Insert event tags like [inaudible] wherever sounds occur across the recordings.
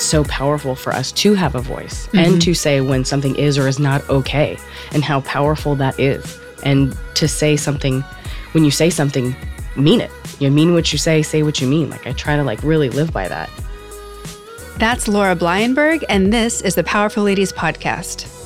it's so powerful for us to have a voice and mm-hmm. to say when something is or is not okay and how powerful that is. And to say something, when you say something, mean it. You mean what you say, say what you mean. Like I try to like really live by that. That's Laura Blyenberg, and this is the Powerful Ladies Podcast.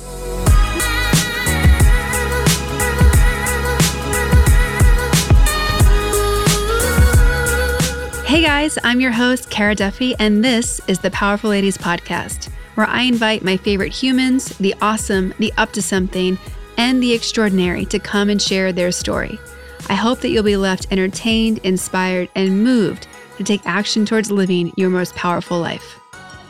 Hey guys, I'm your host, Kara Duffy, and this is the Powerful Ladies Podcast, where I invite my favorite humans, the awesome, the up to something, and the extraordinary to come and share their story. I hope that you'll be left entertained, inspired, and moved to take action towards living your most powerful life.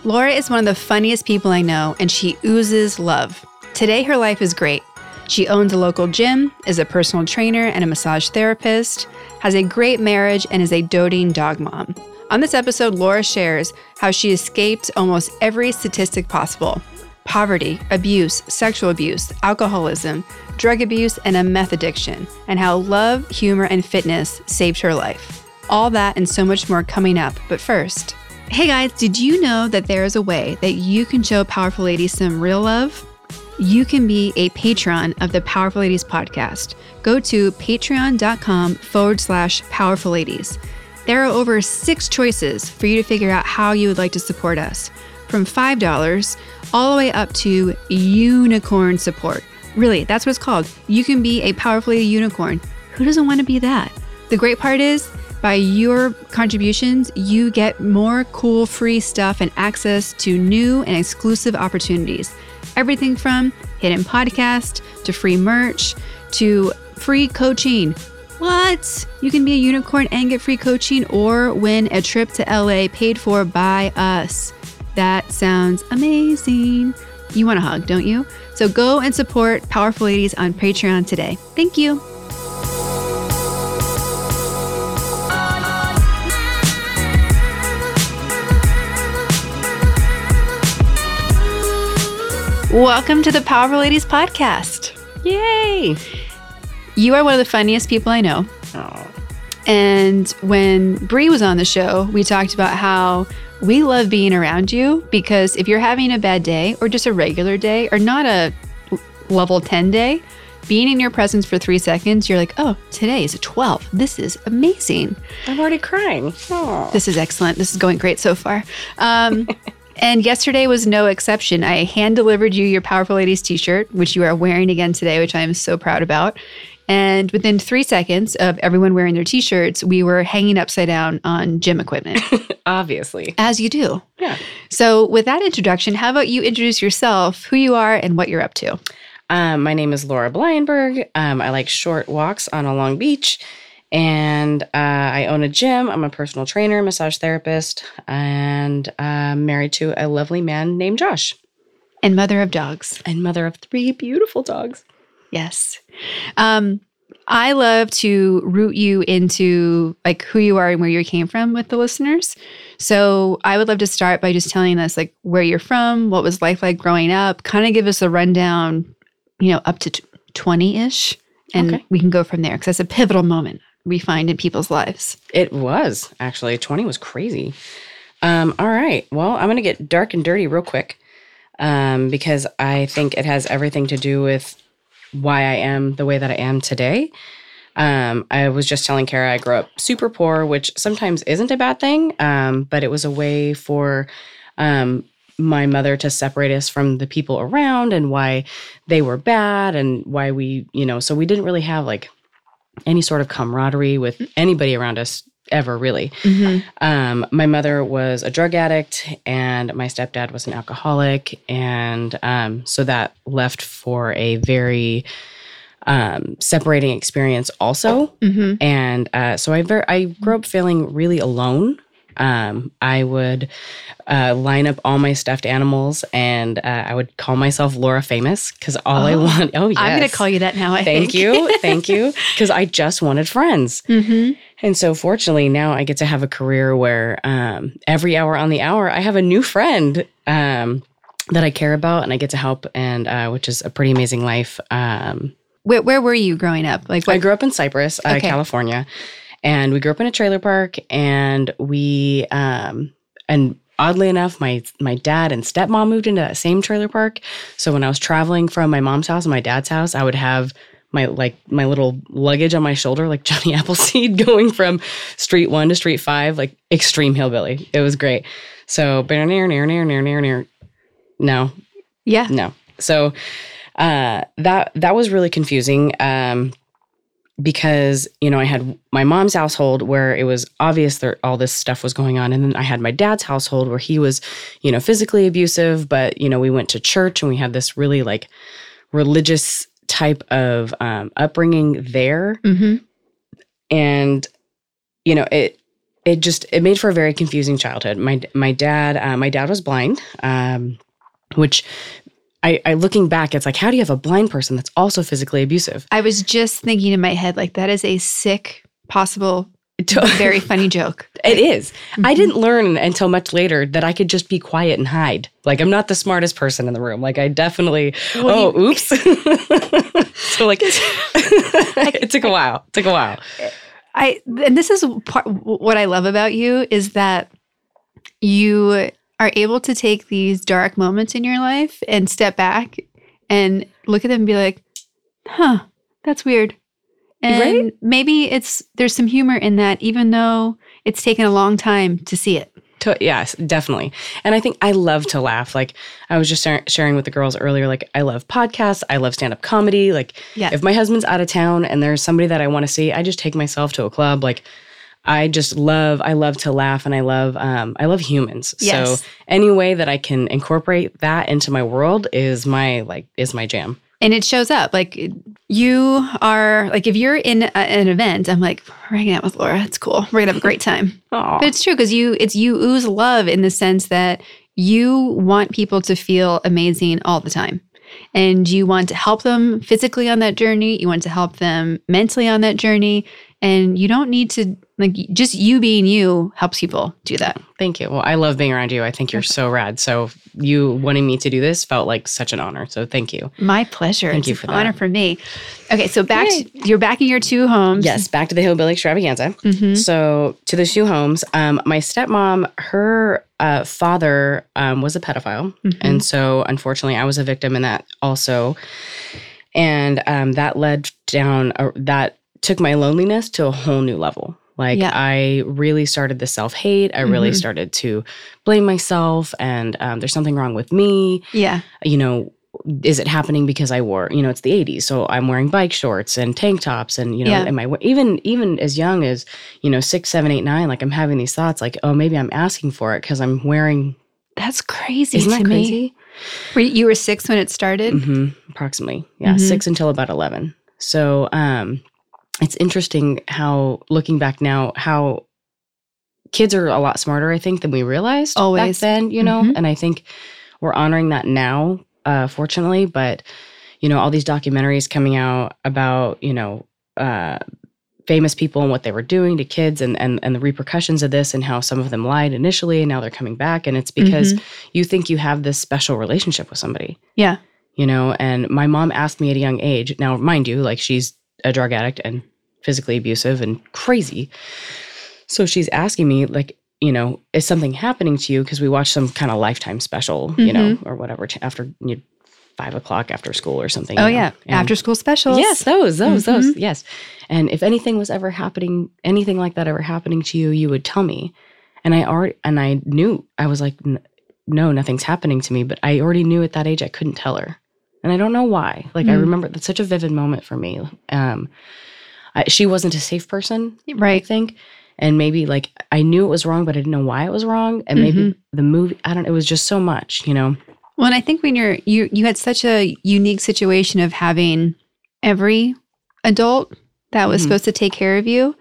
Laura is one of the funniest people I know, and she oozes love. Today, her life is great. She owns a local gym, is a personal trainer and a massage therapist, has a great marriage, and is a doting dog mom. On this episode, Laura shares how she escaped almost every statistic possible poverty, abuse, sexual abuse, alcoholism, drug abuse, and a meth addiction, and how love, humor, and fitness saved her life. All that and so much more coming up. But first, hey guys, did you know that there is a way that you can show Powerful Ladies some real love? You can be a patron of the Powerful Ladies podcast. Go to patreon.com forward slash powerful ladies. There are over six choices for you to figure out how you would like to support us, from $5 all the way up to unicorn support. Really, that's what it's called. You can be a powerful lady unicorn. Who doesn't want to be that? The great part is, by your contributions, you get more cool free stuff and access to new and exclusive opportunities. Everything from hidden podcast to free merch to free coaching. What? You can be a unicorn and get free coaching or win a trip to LA paid for by us. That sounds amazing. You want a hug, don't you? So go and support Powerful Ladies on Patreon today. Thank you. Welcome to the Powerful Ladies podcast. Yay! You are one of the funniest people I know. Oh, And when Brie was on the show, we talked about how we love being around you because if you're having a bad day or just a regular day or not a level 10 day, being in your presence for three seconds, you're like, oh, today is a 12. This is amazing. I'm already crying. Oh. This is excellent. This is going great so far. Um, [laughs] and yesterday was no exception. I hand delivered you your Powerful Ladies t shirt, which you are wearing again today, which I am so proud about. And within three seconds of everyone wearing their t shirts, we were hanging upside down on gym equipment, [laughs] Obviously. as you do. Yeah. So, with that introduction, how about you introduce yourself, who you are, and what you're up to? Um, my name is Laura Blyenberg. Um, I like short walks on a long beach, and uh, I own a gym. I'm a personal trainer, massage therapist, and I'm married to a lovely man named Josh, And mother of dogs. and mother of three beautiful dogs. Yes. Um, I love to root you into like who you are and where you came from with the listeners. So I would love to start by just telling us like where you're from, what was life like growing up, kind of give us a rundown, you know, up to 20 ish. And Okay. we can go from there because that's a pivotal moment we find in people's lives. It was actually 20 was crazy. Um, all right. Well, I'm going to get dark and dirty real quick um, because I think it has everything to do with why I am the way that I am today. Um, I was just telling Kara I grew up super poor, which sometimes isn't a bad thing, um, but it was a way for um, my mother to separate us from the people around and why they were bad and why we, you know, so we didn't really have like any sort of camaraderie with anybody around us ever really. Um, my mother was a drug addict, and my stepdad was an alcoholic, and um, so that left for a very um, separating experience, also. Mm-hmm. And uh, so I ver- I grew up feeling really alone. Um, I would uh, line up all my stuffed animals, and uh, I would call myself Laura Famous because all I Oh, want. Oh, yes. I'm going to call you that now. I Thank think. you, [laughs] thank you, because I just wanted friends. Mm-hmm. And so, fortunately, now I get to have a career where um, every hour on the hour, I have a new friend um, that I care about and I get to help, and uh, which is a pretty amazing life. Um, Where, where were you growing up? Like I grew up in Cypress, uh, Okay. California, and we grew up in a trailer park, and we um, and oddly enough, my my dad and stepmom moved into that same trailer park. So when I was traveling from my mom's house and my dad's house, I would have my like my little luggage on my shoulder, like [laughs] Johnny Appleseed, going from street one to street five, like extreme hillbilly. It was great. So near near near near near near. No, Yeah. no. So uh, that that was really confusing um, because you know I had my mom's household where it was obvious that all this stuff was going on, and then I had my dad's household where he was, you know, physically abusive, but you know we went to church and we had this really like religious type of um, upbringing there, Mm-hmm. and you know it it just it made for a very confusing childhood. My my dad uh, my dad was blind um which I, I looking back it's like how do you have a blind person that's also physically abusive I was just thinking in my head, like, that is a sick, possible, [laughs] very funny joke. it is. i Mhm. didn't learn until much later that i could just be quiet and hide like i'm not the smartest person in the room like i definitely Well, oh oops [laughs] so like [laughs] it took a while it took a while I and this is part, what I love about you is that you are able to take these dark moments in your life and step back and look at them and be like, "Huh, that's weird." And Right? maybe it's there's some humor in that even though it's taken a long time to see it. To, yes, definitely. And I think I love to laugh. Like I was just shar- sharing with the girls earlier, like I love podcasts, I love stand up comedy. Like Yeah. if my husband's out of town and there's somebody that I want to see, I just take myself to a club. Like I just love, I love to laugh and I love, um, I love humans. Yes. So any way that I can incorporate that into my world is my like is my jam. and it shows up. Like you are like if you're in a, an event i'm like we're hanging out with laura. It's cool. We're gonna have a great time. [laughs] But it's true because you it's you ooze love in the sense that you want people to feel amazing all the time. And you want to help them physically on that journey. You want to help them mentally on that journey and you don't need to like just you being you helps people do that Thank you. Well, I love being around you. I think you're so rad. So you wanting me to do this felt like such an honor. So thank you. my pleasure Thank it's you an that. honor for me okay so back Yay. to, you're back in your two homes Yes, back to the hillbilly extravaganza. Mhm. So to the shoe homes, um, my stepmom, her uh, father um, was a pedophile, Mhm. and so unfortunately, I was a victim in that also, and um, that led down a, that took my loneliness to a whole new level. Like Yeah. I really started the self hate. I really Mhm. started to blame myself, and um, there's something wrong with me yeah you know, is it happening because I wore, you know, it's the 80s, so I'm wearing bike shorts and tank tops, and you know, Yeah. am I even even as young as you know six, seven, eight, nine? Like I'm having these thoughts, like, oh, maybe I'm asking for it because I'm wearing. That's crazy Isn't that me. crazy? Were you, were six when it started? Mm-hmm, approximately, yeah, Mhm. six until about eleven. So, um, it's interesting how looking back now, how kids are a lot smarter, I think, than we realized Always. back then. You know, Mhm. and I think we're honoring that now, uh, fortunately. But you know, all these documentaries coming out about you know. Uh, famous people and what they were doing to kids and, and and the repercussions of this and how some of them lied initially and now they're coming back and it's because you think you have this special relationship with somebody Yeah. you know and my mom asked me at a young age now mind you like she's a drug addict and physically abusive and crazy so she's asking me like you know is something happening to you because we watched some kind of lifetime special you know or whatever ch- after you know, five o'clock after school or something Oh you know, yeah. and- After school specials. Yes, those, those, Mhm. those. Yes. And if anything was ever happening, anything like that ever happening to you, you would tell me. And I already, and I knew, I was like, "N- no, nothing's happening to me. But I already knew at that age I couldn't tell her. And I don't know why. Like, I Mm. remember that's such a vivid moment for me. Um, I, she wasn't a safe person, right? I think. And maybe like I knew it was wrong, but I didn't know why it was wrong. And maybe Mm-hmm. the movie, I don't, it was just so much, you know? Well, and I think when you're you you had such a unique situation of having every adult that was Mhm. supposed to take care of you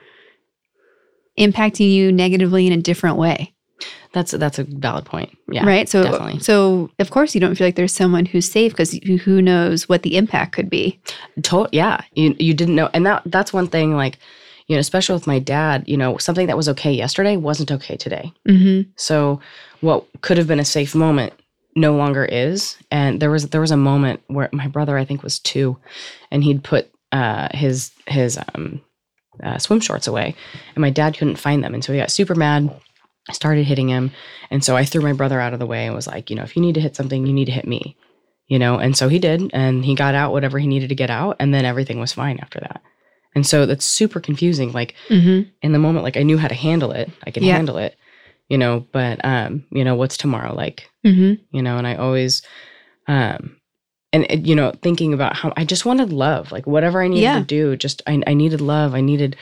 impacting you negatively in a different way. That's, that's a valid point. Yeah. right. So definitely. so of course you don't feel like there's someone who's safe because who knows what the impact could be. To- yeah, you you didn't know, and that that's one thing. Like, you know, especially with my dad, you know, something that was okay yesterday wasn't okay today. Mm-hmm. So, what could have been a safe moment no longer is. And there was there was a moment where my brother, I think, was two, and he'd put uh, his his um, uh, swim shorts away, and my dad couldn't find them, and so he got super mad. I started hitting him. And so I threw my brother out of the way and was like, you know, if you need to hit something, you need to hit me, you know? And so he did. And he got out whatever he needed to get out. And then everything was fine after that. And so that's super confusing. Like Mm-hmm. in the moment, like I knew how to handle it. I could Yeah. handle it, you know, but, um, you know, what's tomorrow like? Mm-hmm. you know and i always um and you know thinking about how i just wanted love like whatever i needed Yeah. to do just I, I needed love i needed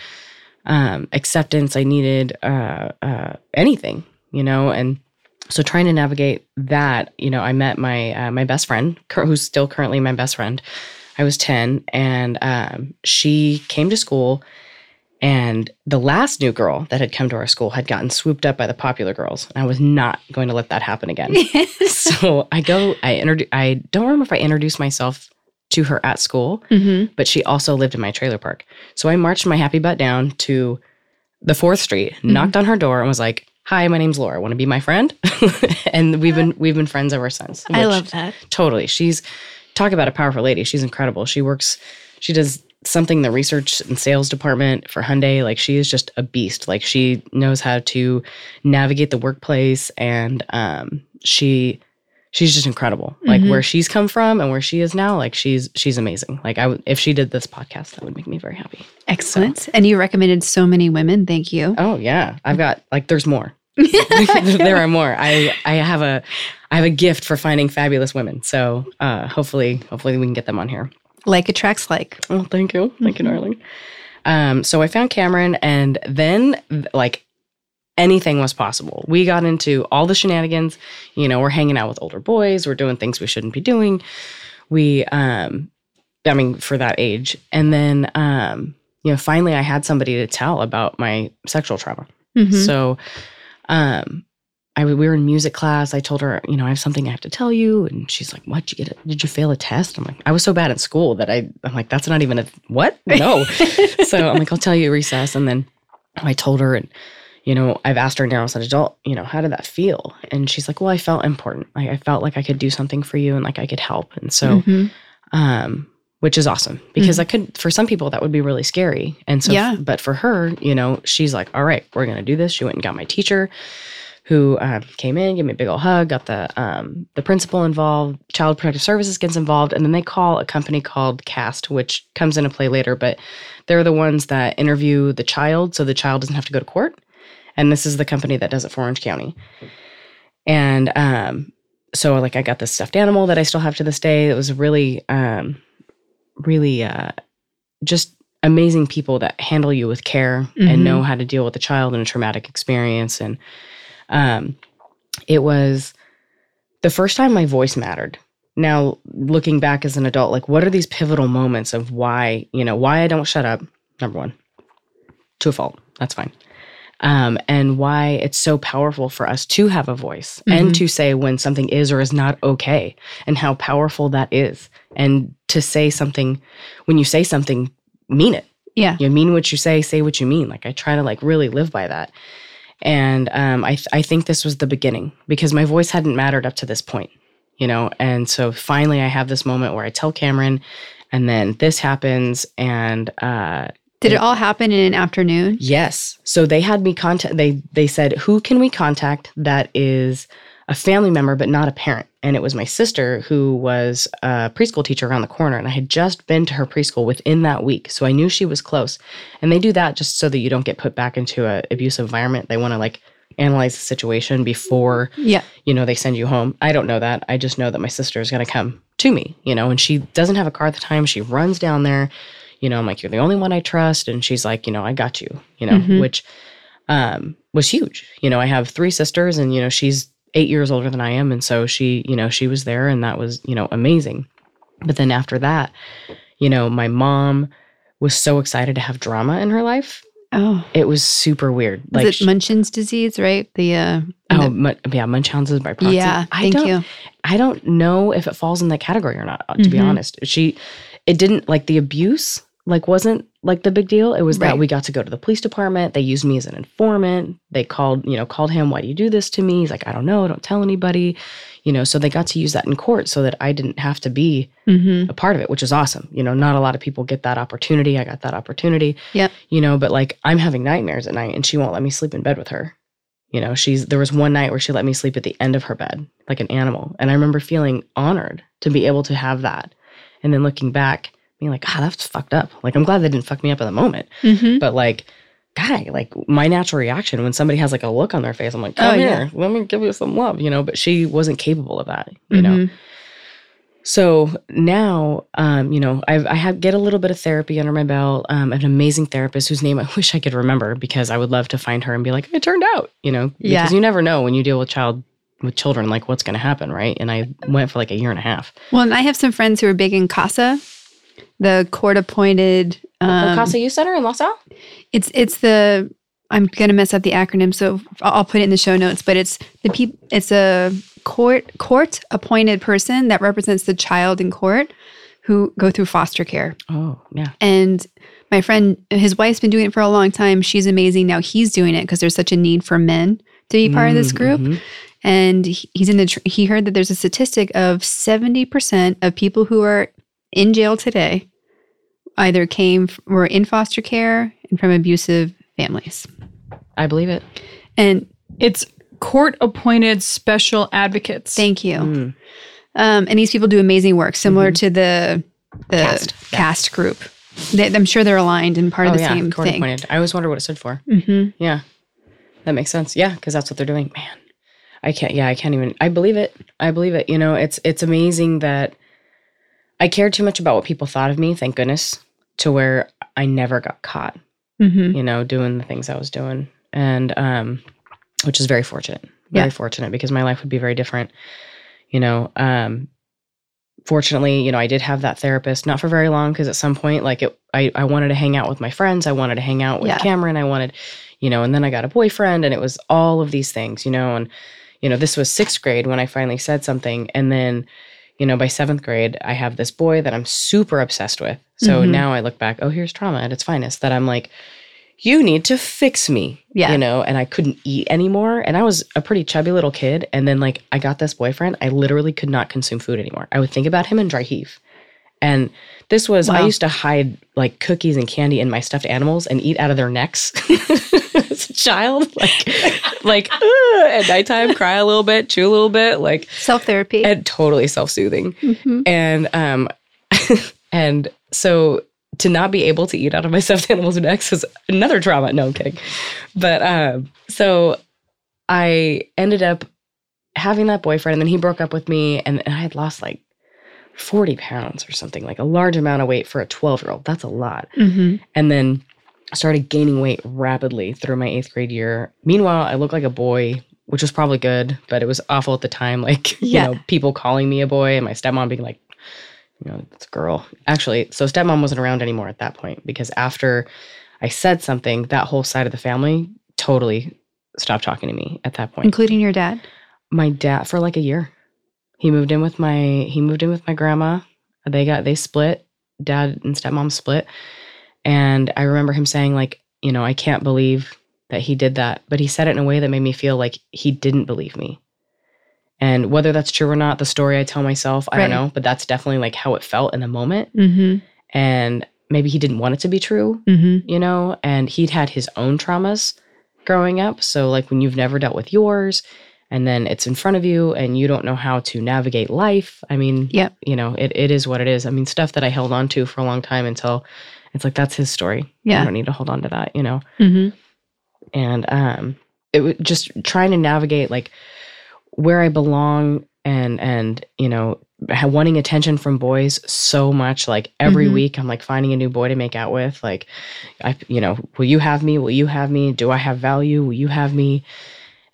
um acceptance i needed uh uh anything you know and so trying to navigate that you know i met my uh, my best friend who's still currently my best friend i was 10 and um she came to school and the last new girl that had come to our school had gotten swooped up by the popular girls. And I was not going to let that happen again. [laughs] so I go, I introduce, I don't remember if I introduced myself to her at school, mm-hmm. but she also lived in my trailer park. So I marched my happy butt down to the fourth street, Mm-hmm. knocked on her door, and was like, "Hi, my name's Laura. Want to be my friend?" [laughs] and we've been we've been friends ever since. I love that. totally. She's talk about a powerful lady. She's incredible. She works. She does something in the research and sales department for Hyundai. Like she is just a beast. Like she knows how to navigate the workplace, and um, she she's just incredible. Like Mhm. where she's come from and where she is now. Like she's she's amazing. Like I if she did this podcast, that would make me very happy. Excellent. And you recommended so many women. Thank you. Oh yeah, I've got like there's more. [laughs] [laughs] there are more. I I have a I have a gift for finding fabulous women. So uh, hopefully hopefully we can get them on here. like attracts like. Oh, thank you, thank you, Mhm. darling. Um, so I found Cameron, and then like anything was possible. We got into all the shenanigans. You know, we're hanging out with older boys. We're doing things we shouldn't be doing. We, um, I mean, for that age, and then um, you know, finally, I had somebody to tell about my sexual trauma. Mhm. So, um, I we were in music class. I told her, you know, I have something I have to tell you, and she's like, "What? Did you get? A, did you fail a test?" I'm like, I was so bad at school that I, I'm like, that's not even a what? No. [laughs] so I'm like, I'll tell you at recess, and then I told her, and you know, I've asked her now as an adult, you know, how did that feel? And she's like, well, I felt important. Like I felt like I could do something for you, and like I could help, and so Mhm. um, which is awesome because I could for some people that would be really scary. And so, Yeah. but for her, you know, she's like, all right, we're gonna do this. She went and got my teacher, who um, came in, gave me a big old hug, got the um, the principal involved, Child Protective Services gets involved, and then they call a company called Cast, which comes into play later, but they're the ones that interview the child, so the child doesn't have to go to court. And this is the company that does it for Orange County. And um, so like I got this stuffed animal that I still have to this day. It was really, um, really uh, just amazing people that handle you with care Mhm. and know how to deal with a child in a traumatic experience. And um, it was the first time my voice mattered. Now looking back as an adult, like what are these pivotal moments of why you know why I don't shut up? Number one, to a fault. That's fine. Um, and why it's so powerful for us to have a voice Mhm. and to say when something is or is not okay, and how powerful that is, and to say something when you say something, mean it. Yeah. You mean what you say, say what you mean. Like I try to like really live by that. And um, I th- I think this was the beginning because my voice hadn't mattered up to this point, you know. And so finally, I have this moment where I tell Cameron, and then this happens, and uh, Did it all happen in an afternoon? Yes. So they had me contact they they said, "Who can we contact that is a family member but not a parent?" And it was my sister who was a preschool teacher around the corner and I had just been to her preschool within that week. So I knew she was close. And they do that just so that you don't get put back into an abusive environment. They want to like analyze the situation before Yeah. you know, they send you home. I don't know that. I just know that my sister is going to come to me, you know, and she doesn't have a car at the time. She runs down there, you know, I'm like, you're the only one I trust. And she's like, you know, I got you, you know, Mhm. which um, was huge. You know, I have three sisters and, you know, she's eight years older than I am. And so she, you know, she was there and that was, you know, amazing. But then after that, you know, my mom was so excited to have drama in her life. Oh. It was super weird. Was it Munchin's disease, right? The uh Oh, the- Mun- yeah, Munchausen's by proxy. yeah, I thank don't, you. I don't know if it falls in that category or not. To be Mhm. honest, she, it didn't like the abuse. Like wasn't like the big deal. It was Right. that we got to go to the police department. They used me as an informant. They called, you know, called him. Why do you do this to me? He's like, I don't know. Don't tell anybody. You know, so they got to use that in court so that I didn't have to be Mm-hmm. a part of it, which is awesome. You know, not a lot of people get that opportunity. I got that opportunity. Yeah. You know, but like I'm having nightmares at night and she won't let me sleep in bed with her. You know, she's there was one night where she let me sleep at the end of her bed like an animal. And I remember feeling honored to be able to have that. And then looking back, being like, ah, that's fucked up. Like I'm glad they didn't fuck me up at the moment. Mhm. But like, guy, like my natural reaction when somebody has like a look on their face, I'm like, Oh, come yeah. here, let me give you some love, you know. But she wasn't capable of that, you know. Mhm. So now, um, you know, I've, I have get a little bit of therapy under my belt. Um, an amazing therapist whose name I [laughs] wish I could remember because I would love to find her and be like, it turned out, you know, because Yeah. you never know when you deal with child with children, like what's going to happen, right? And I went for like a year and a half. Well, and I have some friends who are big in CASA, the court appointed. Um, Casa Youth Center in LaSalle. It's it's the I'm gonna mess up the acronym, so I'll put it in the show notes. But it's the peop, It's a court court appointed person that represents the child in court who go through foster care. Oh yeah, And my friend, his wife's been doing it for a long time. She's amazing. Now he's doing it because there's such a need for men to be part of this Mm, group. mhm. And he's in the. Tr- he heard that there's a statistic of seventy percent of people who are in jail today either came were in foster care and from abusive families. I believe it. And It's court appointed special advocates. thank you. Mm. Um, and these people do amazing work, similar to the the Cast, cast, yeah. group. They, I'm sure they're aligned and part Oh of the yeah, same court thing. appointed. I always wondered what it stood for. hmm Yeah, that makes sense. Yeah, because that's what they're doing. Man, I can't. Yeah, I can't even. I believe it. I believe it. You know, it's it's amazing that I cared too much about what people thought of me. Thank goodness, to where I never got caught. hmm You know, doing the things I was doing, and um, which is very fortunate. Very Yeah. fortunate because my life would be very different. You know, um, fortunately, you know, I did have that therapist, not for very long, because at some point, like it, I, I wanted to hang out with my friends. I wanted to hang out with Yeah. Cameron. I wanted, you know, and then I got a boyfriend and it was all of these things, you know, and, you know, this was sixth grade when I finally said something. And then, you know, by seventh grade, I have this boy that I'm super obsessed with. So Mhm. now I look back, oh, here's trauma at its finest that I'm like, you need to fix me. Yeah. You know, and I couldn't eat anymore. And I was a pretty chubby little kid. And then, like, I got this boyfriend. I literally could not consume food anymore. I would think about him and dry heave. And this was, I used to hide like cookies and candy in my stuffed animals and eat out of their necks [laughs] as a child. Like, [laughs] like "Ugh," at nighttime, cry a little bit, chew a little bit, like, Self therapy. and totally self soothing hmm and um [laughs] and so to not be able to eat out of my stuffed animals necks was another trauma no i'm kidding but um so i ended up having that boyfriend and then he broke up with me and, and i had lost like 40 pounds or something like a large amount of weight for a 12 year old that's a lot hmm and then started gaining weight rapidly through my eighth grade year. Meanwhile, I looked like a boy, which was probably good, but it was awful at the time. [laughs] Like, Yeah. you know, people calling me a boy and my stepmom being like, you know, it's a girl. Actually, so stepmom wasn't around anymore at that point because after I said something, that whole side of the family totally stopped talking to me at that point Including your dad. my dad for like a year. He moved in with my he moved in with my grandma. They got they split. Dad and stepmom split. And I remember him saying like, you know, I can't believe that he did that, but he said it in a way that made me feel like he didn't believe me. And whether that's true or not, the story I tell myself, I Right. don't know, but that's definitely like how it felt in the moment. hmm And maybe he didn't want it to be true, hmm you know, and he'd had his own traumas growing up. So, like, when you've never dealt with yours and then it's in front of you and you don't know how to navigate life, I mean, Yep. you know, it, it is what it is. I mean, stuff that I held on to for a long time until it's like, that's his story. Yeah. I don't need to hold on to that, you know? hmm and um it was just trying to navigate like where i belong and and you know wanting attention from boys so much like every Mhm. week i'm like finding a new boy to make out with like i you know will you have me will you have me do i have value will you have me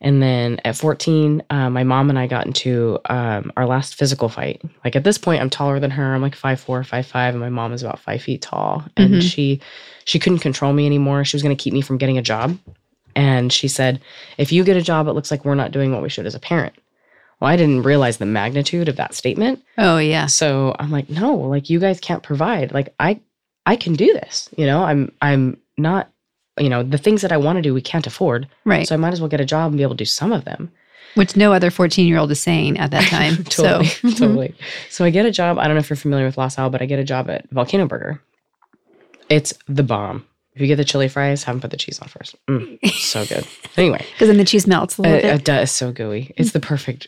and then at 14 uh, my mom and i got into um, our last physical fight like at this point i'm taller than her i'm like five four, five five, and my mom is about five feet tall and Mhm. she she couldn't control me anymore she was going to keep me from getting a job and she said, if you get a job, it looks like we're not doing what we should as a parent. Well, I didn't realize the magnitude of that statement. Oh yeah. So I'm like, no, like you guys can't provide. Like I I can do this. You know, I'm I'm not, you know, the things that I want to do we can't afford. Right. So I might as well get a job and be able to do some of them. Which no other 14 year old is saying at that [laughs] time. totally. So [laughs] totally. So I get a job. I don't know if you're familiar with La Salle, but I get a job at Volcano Burger. It's the bomb. If you get the chili fries, have them put the cheese on first. Mm, [laughs] so good. Anyway, Because then the cheese melts a little it, bit. it does so gooey. It's the perfect.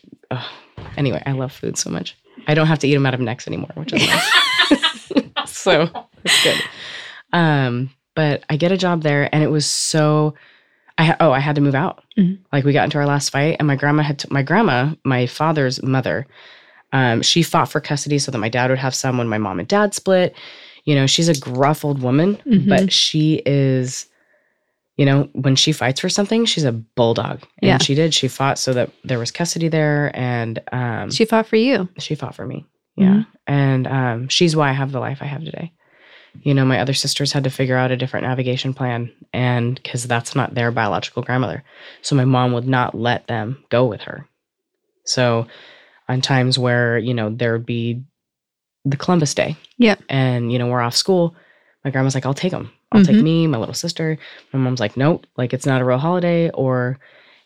Anyway, I love food so much. I don't have to eat them out of necks anymore, which is nice. so it's good. Um, but I get a job there, and it was so. I oh, I had to move out. Mhm. Like we got into our last fight, and my grandma had to, my grandma, my father's mother. Um, she fought for custody so that my dad would have some when my mom and dad split. You know, she's a gruff old woman, Mhm. but she is, you know, when she fights for something, she's a bulldog. And Yeah. she did. She fought so that there was custody there, and um, she fought for you. she fought for me. Yeah. And um, she's why I have the life I have today. You know, my other sisters had to figure out a different navigation plan, and because that's not their biological grandmother. So my mom would not let them go with her. So on times where, you know, there would be the Columbus Day. Yep. And, you know, we're off school. My grandma's like, I'll take them. I'll take Mhm. me, my little sister. My mom's like, nope, like it's not a real holiday. Or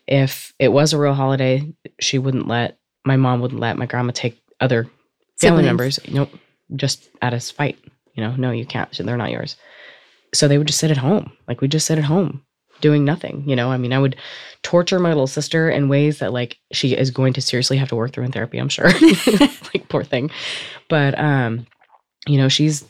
if it was a real holiday, she wouldn't let, my mom wouldn't let my grandma take other family Siblings. members. Nope, just at a fight. You know, no, you can't. They're not yours. So they would just sit at home. Like we just sit at home doing nothing. You know, I mean, I would torture my little sister in ways that like she is going to seriously have to work through in therapy, I'm sure. [laughs] like poor thing. But um, you know, she's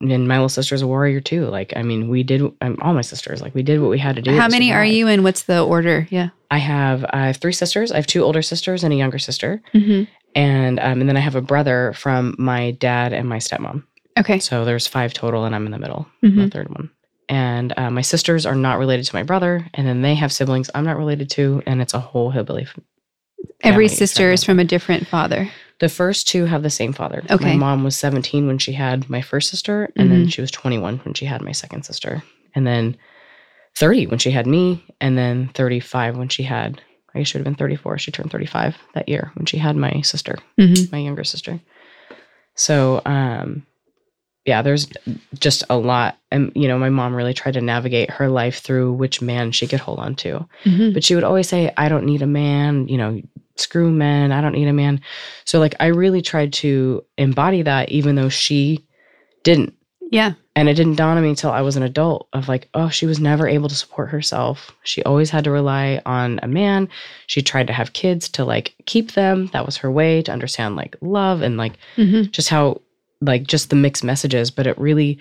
and my little sister's a warrior too. Like, I mean, we did um, all my sisters, like we did what we had to do. How many are you and what's the order? Yeah. I have I have three sisters. I have two older sisters and a younger sister. hmm And um, and then I have a brother from my dad and my stepmom. Okay. So there's five total, and I'm in the middle, I'm Mhm. the third one. And uh, my sisters are not related to my brother, and then they have siblings I'm not related to, and it's a whole hillbilly. Every sister is from a different father. The first two have the same father. Okay. My mom was 17 when she had my first sister, and then Mhm. she was 21 when she had my second sister, and then 30 when she had me, and then 35 when she had. I should have been 34. She turned 35 that year when she had my sister hmm my younger sister. So, um, yeah, there's just a lot. And, you know, my mom really tried to navigate her life through which man she could hold on to. hmm But she would always say, I don't need a man, you know, screw men. I don't need a man. So, like, I really tried to embody that, even though she didn't. Yeah. And it didn't dawn on me until I was an adult of like, oh, she was never able to support herself. She always had to rely on a man. She tried to have kids to like keep them. That was her way to understand like love and like hmm just how like just the mixed messages. But it really,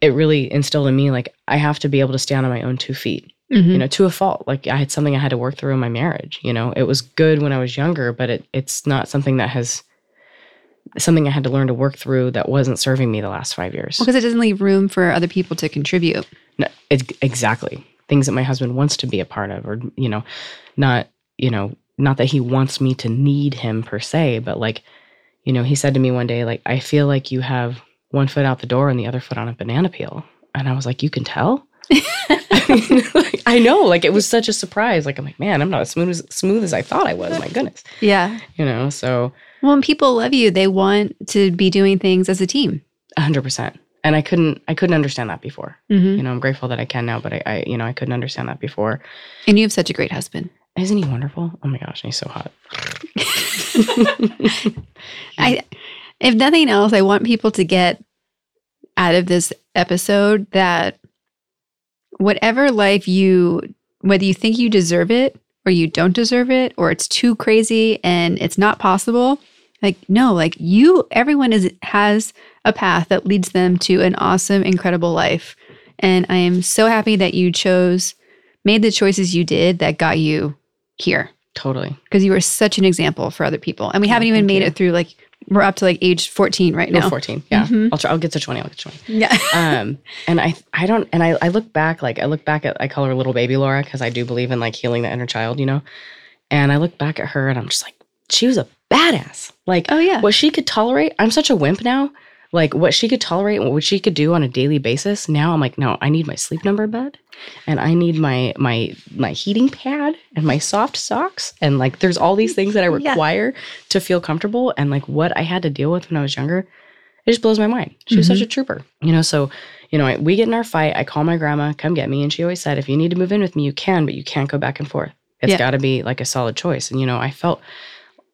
it really instilled in me like I have to be able to stand on my own two feet, hmm you know, to a fault. Like I had something I had to work through in my marriage. You know, it was good when I was younger, but it it's not something that has something I had to learn to work through that wasn't serving me the last five years. Because it doesn't leave room for other people to contribute. No, it, exactly. Things that my husband wants to be a part of, or, you know, not, you know, not that he wants me to need him per se, but like, you know, he said to me one day, like, I feel like you have one foot out the door and the other foot on a banana peel. And I was like, you can tell? [laughs] [laughs] Like, I know, like, it was such a surprise. Like, I'm like, man, I'm not as smooth as, smooth as I thought I was. My goodness. Yeah. You know, so Well, when people love you, they want to be doing things as a team. 100%. And I couldn't, I couldn't understand that before. hmm You know, I'm grateful that I can now, but I, I you know, I couldn't understand that before. And you have such a great husband. Isn't he wonderful? Oh my gosh, he's so hot. [laughs] I, if nothing else, I want people to get out of this episode that whatever life you, whether you think you deserve it or you don't deserve it, or it's too crazy and it's not possible, like no, like you, everyone is has a path that leads them to an awesome, incredible life, and I am so happy that you chose, made the choices you did that got you here totally. because you were such an example for other people. And we haven't even made you. it through like we're up to like age 14 right No, now. 14. Yeah. Mhm. I'll try I'll get to 20. I'll get to 20. Yeah. [laughs] Um and I I don't and I I look back like I look back at I call her little baby Laura because I do believe in like healing the inner child, you know. And I look back at her and I'm just like she was a badass. Like oh yeah. what she could tolerate. I'm such a wimp now. Like what she could tolerate and what she could do on a daily basis. Now I'm like, no, I need my sleep number bed and I need my my my heating pad and my soft socks. And like there's all these things that I [laughs] Yeah. require to feel comfortable. And like what I had to deal with when I was younger, it just blows my mind. She was such mm-hmm. a trooper. You know, so you know, I, we get in our fight. I call my grandma, come get me. And she always said, if you need to move in with me, you can, but you can't go back and forth. It's Yeah. got to be like a solid choice. And, you know, I felt,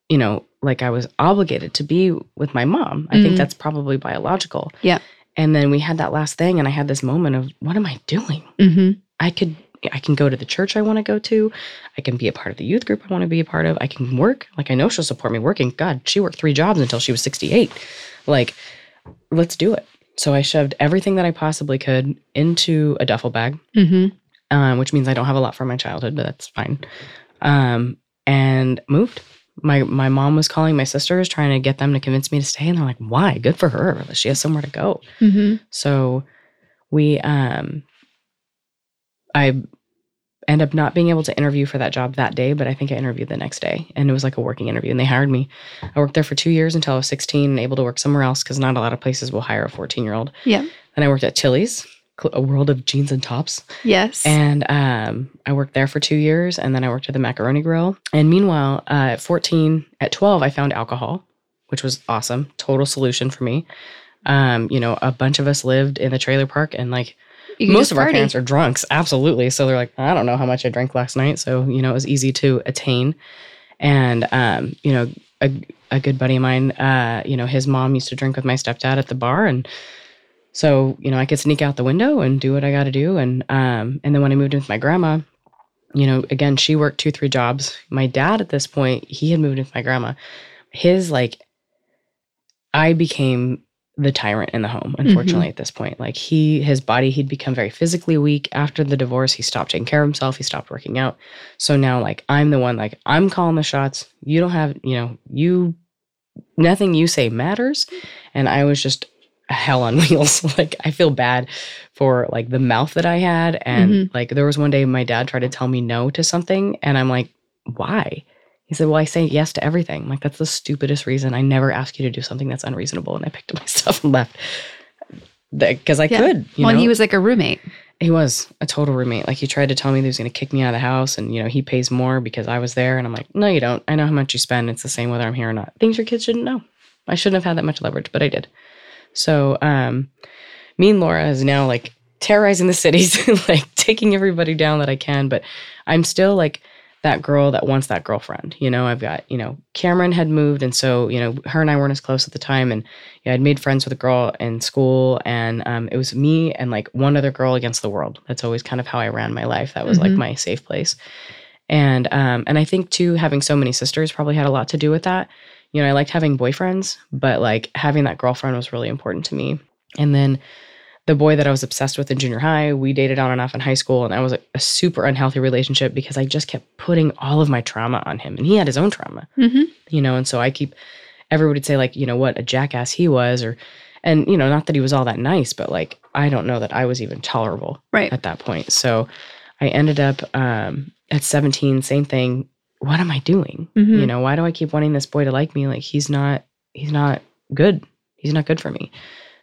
you know, like I was obligated to be with my mom. I Mhm. think that's probably biological. Yeah. And then we had that last thing, and I had this moment of, what am I doing? Mm-hmm. I could I can go to the church I want to go to. I can be a part of the youth group I want to be a part of. I can work. Like I know she'll support me working. God, she worked three jobs until she was 68. Like, let's do it. So I shoved everything that I possibly could into a duffel bag, Mm-hmm. um, which means I don't have a lot from my childhood, but that's fine. Um, and moved. My my mom was calling my sisters, trying to get them to convince me to stay, and they're like, "Why? Good for her. She has somewhere to go." Mm-hmm. So we um I end up not being able to interview for that job that day, but I think I interviewed the next day and it was like a working interview and they hired me. I worked there for 2 years until I was 16 and able to work somewhere else cuz not a lot of places will hire a 14-year-old. Yeah. Then I worked at Chili's, a world of jeans and tops. Yes. And um, I worked there for two years, and then I worked at the Macaroni Grill. And meanwhile, uh, at 14, at 12, I found alcohol, which was awesome. Total solution for me. Um, you know, a bunch of us lived in the trailer park, and like most of our party. parents are drunks, absolutely. So they're like, I don't know how much I drank last night, so you know, it was easy to attain. And um, you know, a, a good buddy of mine, uh, you know, his mom used to drink with my stepdad at the bar, and so you know, I could sneak out the window and do what I got to do. And um, and then when I moved in with my grandma, you know, again, she worked two, three jobs. My dad at this point, he had moved in with my grandma. His like, I became the tyrant in the home unfortunately at this point. Like he his body he'd become very physically weak. After the divorce he stopped taking care of himself. He stopped working out. So now like i'm the one like i'm calling the shots. You don't have you know you nothing you say matters. And i was just hell on [laughs] wheels like i feel bad for like the mouth that i had and mm-hmm. like there was one day my dad tried to tell me no to something and i'm like why he said, Well, I say yes to everything. I'm like, that's the stupidest reason. I never ask you to do something that's unreasonable. And I picked up my [laughs] stuff and left. Because I Yeah. could. You well, know? he was like a roommate. He was a total roommate. Like he tried to tell me that he was going to kick me out of the house and, you know, he pays more because I was there. And I'm like, no, you don't. I know how much you spend. It's the same whether I'm here or not. Things your kids shouldn't know. I shouldn't have had that much leverage, but I did. So, um, me and Laura is now like terrorizing the cities, [laughs] like taking everybody down that I can. But I'm still like that girl that wants that girlfriend. You know, I've got, you know, Cameron had moved. And so, you know, her and I weren't as close at the time. And yeah, I'd made friends with a girl in school. And um, it was me and like one other girl against the world. That's always kind of how I ran my life. That was like Mhm. my safe place. And um, and I think too, having so many sisters probably had a lot to do with that. You know, I liked having boyfriends, but like having that girlfriend was really important to me. And then the boy that I was obsessed with in junior high, we dated on and off in high school, and that was a, a super unhealthy relationship because I just kept putting all of my trauma on him, and he had his own trauma, Mm-hmm. you know. And so I keep everybody would say like, you know, what a jackass he was, or and you know, not that he was all that nice, but like I don't know that I was even tolerable Right. at that point. So I ended up um, at 17, same thing. What am I doing? Mhm. You know, why do I keep wanting this boy to like me? Like he's not, he's not good. He's not good for me.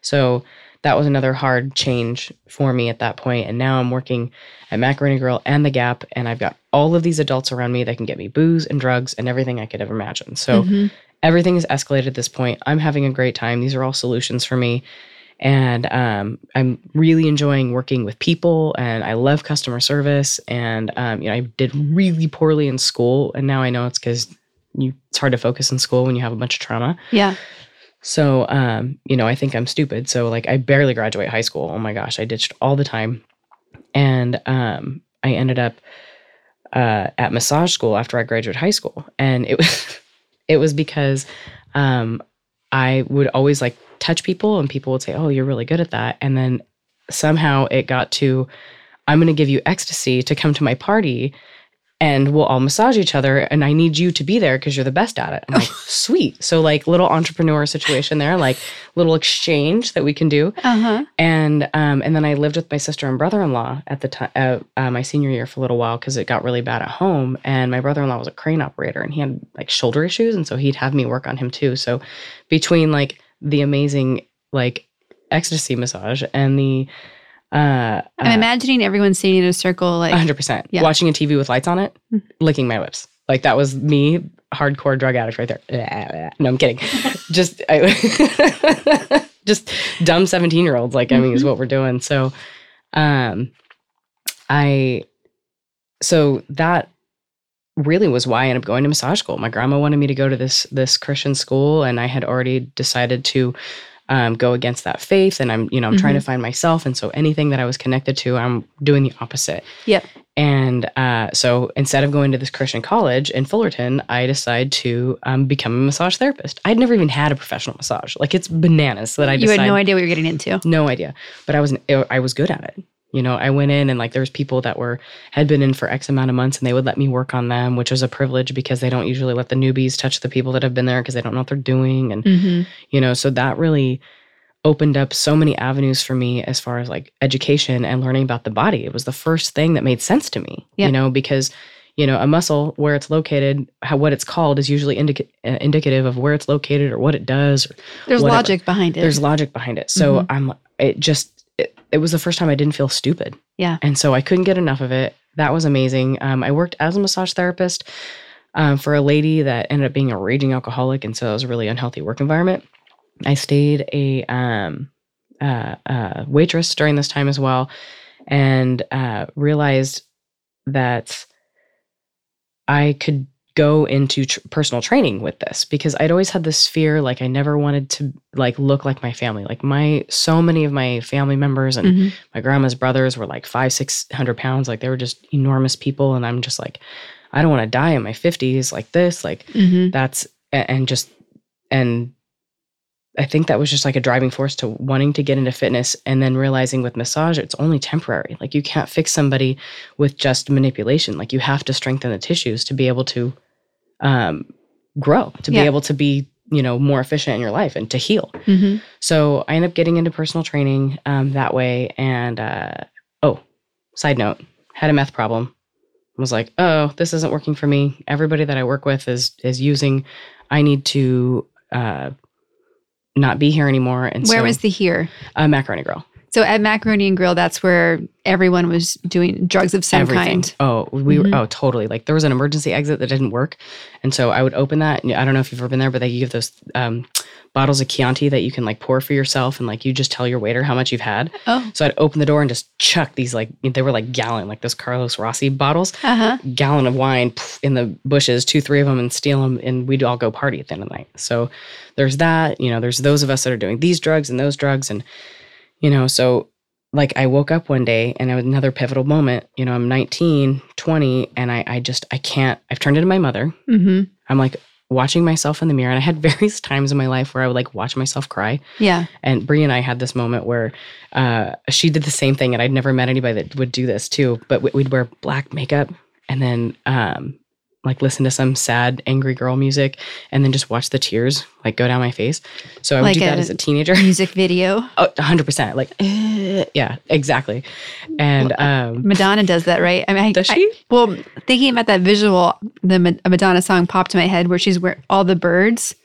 So that was another hard change for me at that point. And now I'm working at Macaroni Grill and The Gap, and I've got all of these adults around me that can get me booze and drugs and everything I could ever imagine. So Mhm. everything is escalated at this point. I'm having a great time. These are all solutions for me. And um, I'm really enjoying working with people, and I love customer service. And um, you know, I did really poorly in school, and now I know it's because you it's hard to focus in school when you have a bunch of trauma. Yeah. So, um, you know, I think I'm stupid. So, like, I barely graduate high school. Oh my gosh, I ditched all the time, and um, I ended up uh, at massage school after I graduated high school, and it [laughs] was it was because um, I would always like touch people, and people would say, "Oh, you're really good at that," and then somehow it got to, "I'm going to give you ecstasy to come to my party." And we'll all massage each other, and I need you to be there because you're the best at it. I'm like, [laughs] sweet. So, like, little entrepreneur situation there, like, little exchange that we can do Uh huh. and um, and then I lived with my sister and brother in law at the time, uh, uh, my senior year for a little while because it got really bad at home. And my brother in law was a crane operator, and he had like shoulder issues, and so he'd have me work on him too. So between like the amazing like ecstasy massage and the uh, I'm imagining everyone sitting in a circle, like, hundred percent Yeah. watching a TV with lights on it, Mhm. licking my lips. Like that was me, hardcore drug addict right there. No, I'm kidding. [laughs] just, I, [laughs] just dumb 17 year olds. Like, I mean, is what we're doing. So, um, I, so that really was why I ended up going to massage school. My grandma wanted me to go to this, this Christian school and I had already decided to, um, go against that faith and i'm you know i'm trying to find myself and so anything that i was connected to i'm doing the opposite Yep. and uh, so instead of going to this christian college in fullerton i decided to um, become a massage therapist i'd never even had a professional massage like it's bananas that i You had no idea what you're getting into. no idea but i was i was good at it you know i went in and like there was people that were had been in for x amount of months and they would let me work on them which was a privilege because they don't usually let the newbies touch the people that have been there because they don't know what they're doing and Mm-hmm. you know so that really opened up so many avenues for me as far as like education and learning about the body it was the first thing that made sense to me Yeah. you know because you know a muscle where it's located how what it's called is usually indica- uh, indicative of where it's located or what it does or There's whatever. logic behind it. there's logic behind it so Mhm. i'm it just it, was the first time i didn't feel stupid. Yeah. and so i couldn't get enough of it. That was amazing. Um, i worked as a massage therapist um, for a lady that ended up being a raging alcoholic. And so it was a really unhealthy work environment. I stayed a um, uh, uh, waitress during this time as well and uh, realized that i could go into tr- personal training with this because I'd always had this fear like I never wanted to like look like my family like my so many of my family members and Mhm. my grandma's brothers were like five six hundred pounds like they were just enormous people and I'm just like I don't want to die in my 50s like this like Mhm. that's and just and I think that was just like a driving force to wanting to get into fitness and then realizing with massage it's only temporary. Like you can't fix somebody with just manipulation. Like you have to strengthen the tissues to be able to um grow, to Yeah. be able to be, you know, more efficient in your life and to heal. Mhm. So I end up getting into personal training um, that way. And uh, oh, side note, had a meth problem. Was like, oh, this isn't working for me. Everybody that I work with is is using. I need to uh, not be here anymore. And Where so, was the here? uh, Macaroni Grill? So at Macaroni and Grill, that's where everyone was doing drugs of some Everything. kind. Oh, we Mhm. were. Oh, totally. Like there was an emergency exit that didn't work, and so I would open that. And I don't know if you've ever been there, but they give those um, bottles of Chianti that you can like pour for yourself, and like you just tell your waiter how much you've had. Oh, So I'd open the door and just chuck these like they were like gallon, like those Carlos Rossi bottles, uh huh. gallon of wine pff, in the bushes, two, three of them, and steal them, and we'd all go party at the end of the night. So there's that, you know, there's those of us that are doing these drugs and those drugs, and you know, so like I woke up one day and it was another pivotal moment. You know, I'm 19, 20, and I I just I can't. I've turned into my mother. Mm-hmm. I'm like watching myself in the mirror, and I had [laughs] various times in my life where I would like watch myself cry. Yeah. And Brie and I had this moment where uh, she did the same thing, and I'd never met anybody that would do this too. But we- we'd wear black makeup and then um, like listen to some sad, angry girl music, and then just watch the tears like go down my face. So I would Like do that as a teenager. [laughs] Music video. Oh, 100%. Like, eh, yeah, exactly. And um, Madonna does that, right? I mean, I, Does I- she? well, thinking about that visual, the Ma- Madonna song popped to my head where she's wearing all the birds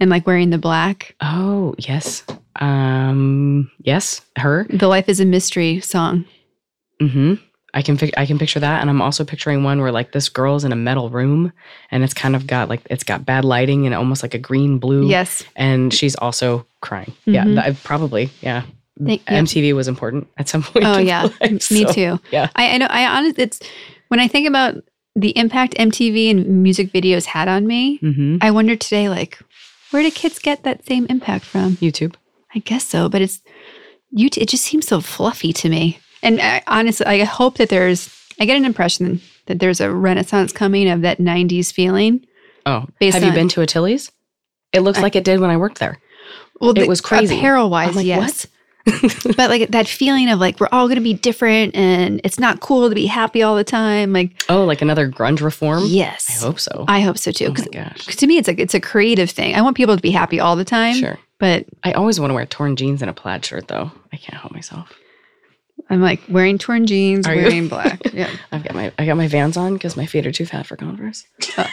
and like wearing the black. oh, yes. Um, yes, her. The Life is a Mystery song. hmm I can I can picture that, and I'm also picturing one where like this girl's in a metal room, and it's kind of got like it's got bad lighting and almost like a green blue. Yes. and she's also crying. Yeah, Mhm. that, probably. Yeah, Thank you. MTV was important at some point. Oh yeah, [laughs] life, me so, too. yeah. I, I know. I honestly, it's when I think about the impact MTV and music videos had on me. hmm I wonder today, like, where do kids get that same impact from? YouTube. I guess so, but it's you. It just seems so fluffy to me. And I, honestly, I hope that there's. I get an impression that there's a renaissance coming of that '90s feeling. Oh, Based have you been to a Tilly's? It looks I- like it did when I worked there. Well, It was crazy. Apparel wise, like, yes. what? [laughs] but like that feeling of like we're all going to be different, and it's not cool to be happy all the time. Like, Oh, like another grunge reform? yes, I hope so. I hope so too. oh my Because gosh. to me, it's like it's a creative thing. I want people to be happy all the time. Sure. But I always want to wear torn jeans and a plaid shirt though. I can't help myself. I'm like wearing torn jeans, Are you? wearing black. [laughs] Yeah. I've got my I got my Vans on because my feet are too fat for Converse. Uh,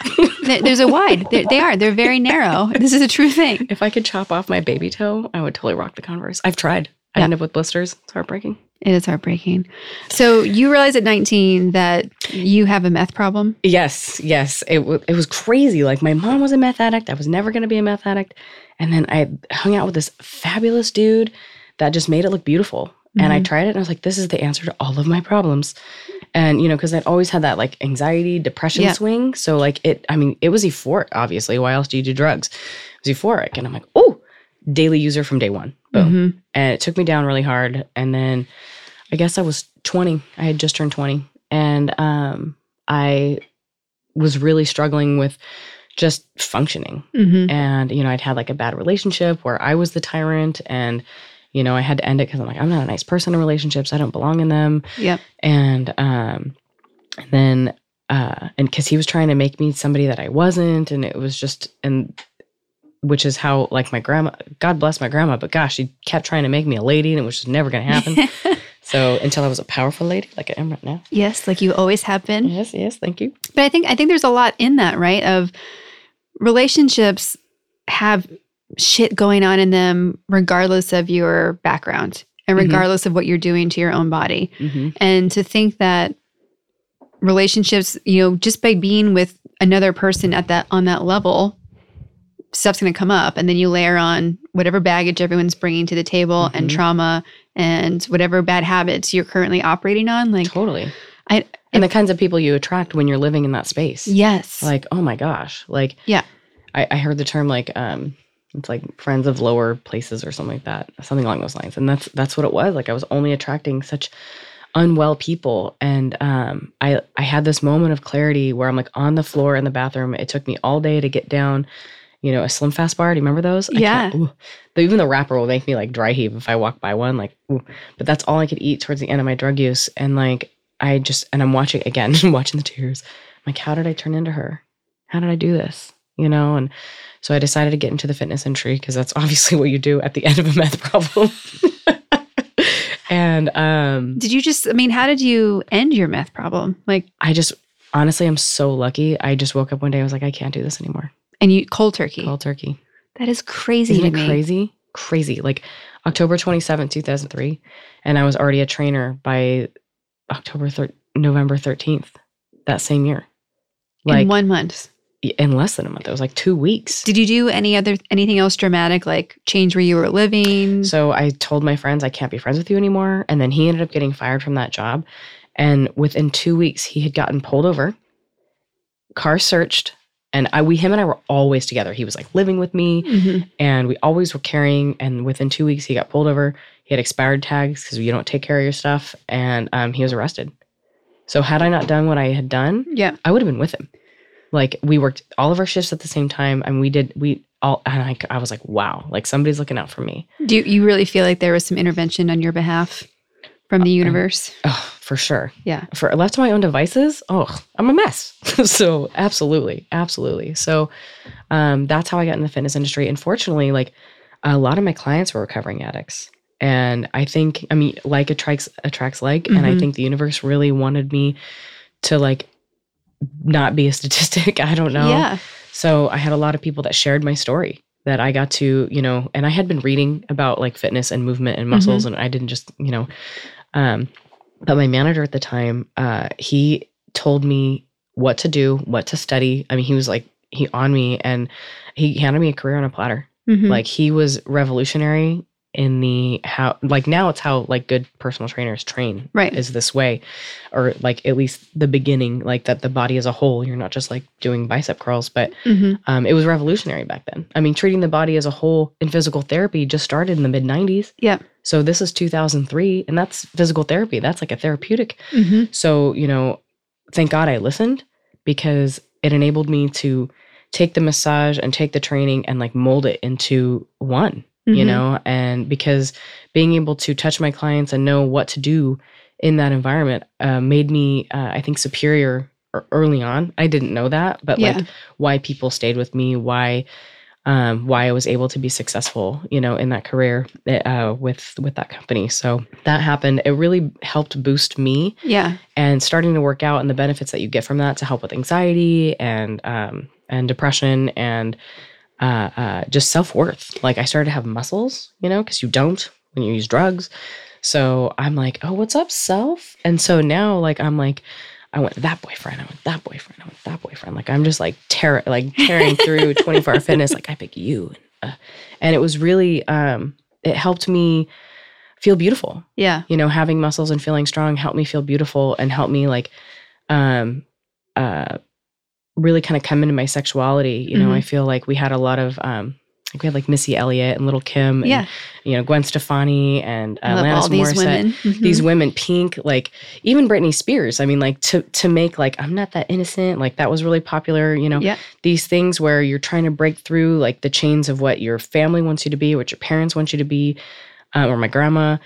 there- There's a wide. They're, they are. They're very narrow. [laughs] This is a true thing. If I could chop off my baby toe, I would totally rock the Converse. I've tried. I Yeah. end up with blisters. It's heartbreaking. It is heartbreaking. So you realize at 19 that you have a meth problem. Yes, yes. It w- it was crazy. Like my mom was a meth addict. I was never going to be a meth addict. And then I hung out with this fabulous dude that just made it look beautiful. And I Mhm. tried it and I was like, this is the answer to all of my problems. And, you know, because I'd always had that like anxiety, depression Yeah. swing. So, like, it, I mean, it was euphoric, obviously. Why else do you do drugs? It was euphoric. And I'm like, oh, daily user from day one. Boom. Mhm. And it took me down really hard. And then I guess I was 20. I had just turned 20. And um, I was really struggling with just functioning. Mhm. And, you know, I'd had like a bad relationship where I was the tyrant and, you know, I had to end it because I'm like, I'm not a nice person in relationships. I don't belong in them. Yep. And um, and then, uh, and because he was trying to make me somebody that I wasn't. And it was just, and which is how, like, my grandma, God bless my grandma, but gosh, she kept trying to make me a lady and it was just never going to happen. [laughs] so until I was a powerful lady, like I am right now. yes, like you always have been. Yes, yes, thank you. But I think I think there's a lot in that, right? Of relationships have shit going on in them regardless of your background and Mhm. regardless of what you're doing to your own body. hmm And to think that relationships, you know, just by being with another person at that on that level, stuff's going to come up and then you layer on whatever baggage everyone's bringing to the table and Mhm. trauma and whatever bad habits you're currently operating on like Totally. I And the kinds of people you attract when you're living in that space. yes. Like, oh my gosh. Like, Yeah. I, I heard the term like, um, it's like friends of lower places or something like that, something along those lines. And that's that's what it was. Like I was only attracting such unwell people. And um I I had this moment of clarity where I'm like on the floor in the bathroom. It took me all day to get down, you know, a slim fast bar. Do you remember those? Yeah. Even the wrapper will make me like dry heave if I walk by one. Like, ooh. but that's all I could eat towards the end of my drug use. And like I just and I'm watching again, [laughs] watching the tears. I'm like, how did I turn into her? How did I do this? You know, and so I decided to get into the fitness industry because that's [laughs] obviously what you do at the end of a meth problem. [laughs] and um Did you just, I mean, how did you end your meth problem? Like, I just honestly I'm so lucky. I just woke up one day, I was like, I can't do this anymore. and you cold turkey. Cold turkey. That is crazy Isn't to crazy? Crazy. Like October 27th, 2003. And I was already a trainer by October thir- November 13th that same year. Like in one month. In less than a month. It was like two weeks. Did you do any other, anything else dramatic, like change where you were living? So I told my friends I can't be friends with you anymore. And then he ended up getting fired from that job. And within two weeks, he had gotten pulled over, car searched, and I we him and I were always together. He was like living with me, Mhm. and we always were carrying. And within two weeks, he got pulled over. He had expired tags because you don't take care of your stuff, and um, he was arrested. So had I not done what I had done, Yeah. I would have been with him. Like we worked all of our shifts at the same time, and we did we all. And I, I was like, wow, like somebody's looking out for me. Do you, you really feel like there was some intervention on your behalf from the universe? Oh, for sure. Yeah. For left to my own devices, oh, I'm a mess. [laughs] so absolutely, absolutely. So um, that's how I got in the fitness industry. Unfortunately, like a lot of my clients were recovering addicts. And I think, I mean, like attracts attracts like, and I Mhm. think the universe really wanted me to like not be a statistic. [laughs] I don't know. Yeah. So I had a lot of people that shared my story that I got to, you know, and I had been reading about like fitness and movement and muscles, and I didn't just, you know, um, but my manager at the time, uh, he told me what to do, what to study. I mean, he was like, he on me and he handed me a career on a platter. Mhm. Like he was revolutionary in the how like now it's how like good personal trainers train Right. is this way or like at least the beginning like that the body as a whole you're not just like doing bicep curls but Mhm. um, it was revolutionary back then i mean treating the body as a whole in physical therapy just started in the mid 90s Yeah. so this is 2003 and that's physical therapy that's like a therapeutic Mhm. so, you know, thank God I listened because it enabled me to take the massage and take the training and like mold it into one, you Mhm. know, and because being able to touch my clients and know what to do in that environment uh, made me, uh, I think, superior early on. I didn't know that, but Yeah. like why people stayed with me, why. Um, why I was able to be successful, you know, in that career uh, with with that company. So that happened. It really helped boost me Yeah. and starting to work out and the benefits that you get from that to help with anxiety and um, and depression and uh, uh, just self worth. Like I started to have muscles, you know, because you don't when you use drugs. So I'm like, oh, what's up, self? And so now, like, I'm like, I went that boyfriend, I went that boyfriend, I went that boyfriend. Like I'm just like tear like tearing through [laughs] 24 hour fitness. Like I pick you, uh, and it was really um, it helped me feel beautiful Yeah. you know having muscles and feeling strong helped me feel beautiful and helped me like um uh really kind of come into my sexuality you know Mhm. i feel like we had a lot of um like we had like Missy Elliott and Lil' Kim, and, Yeah. you know Gwen Stefani and uh, Alanis all these Morissette. women. Mhm. These women, Pink, like even Britney Spears. I mean, like to to make like I'm not that innocent. Like that was really popular. You know, Yeah. these things where you're trying to break through like the chains of what your family wants you to be, what your parents want you to be, um, or my grandma,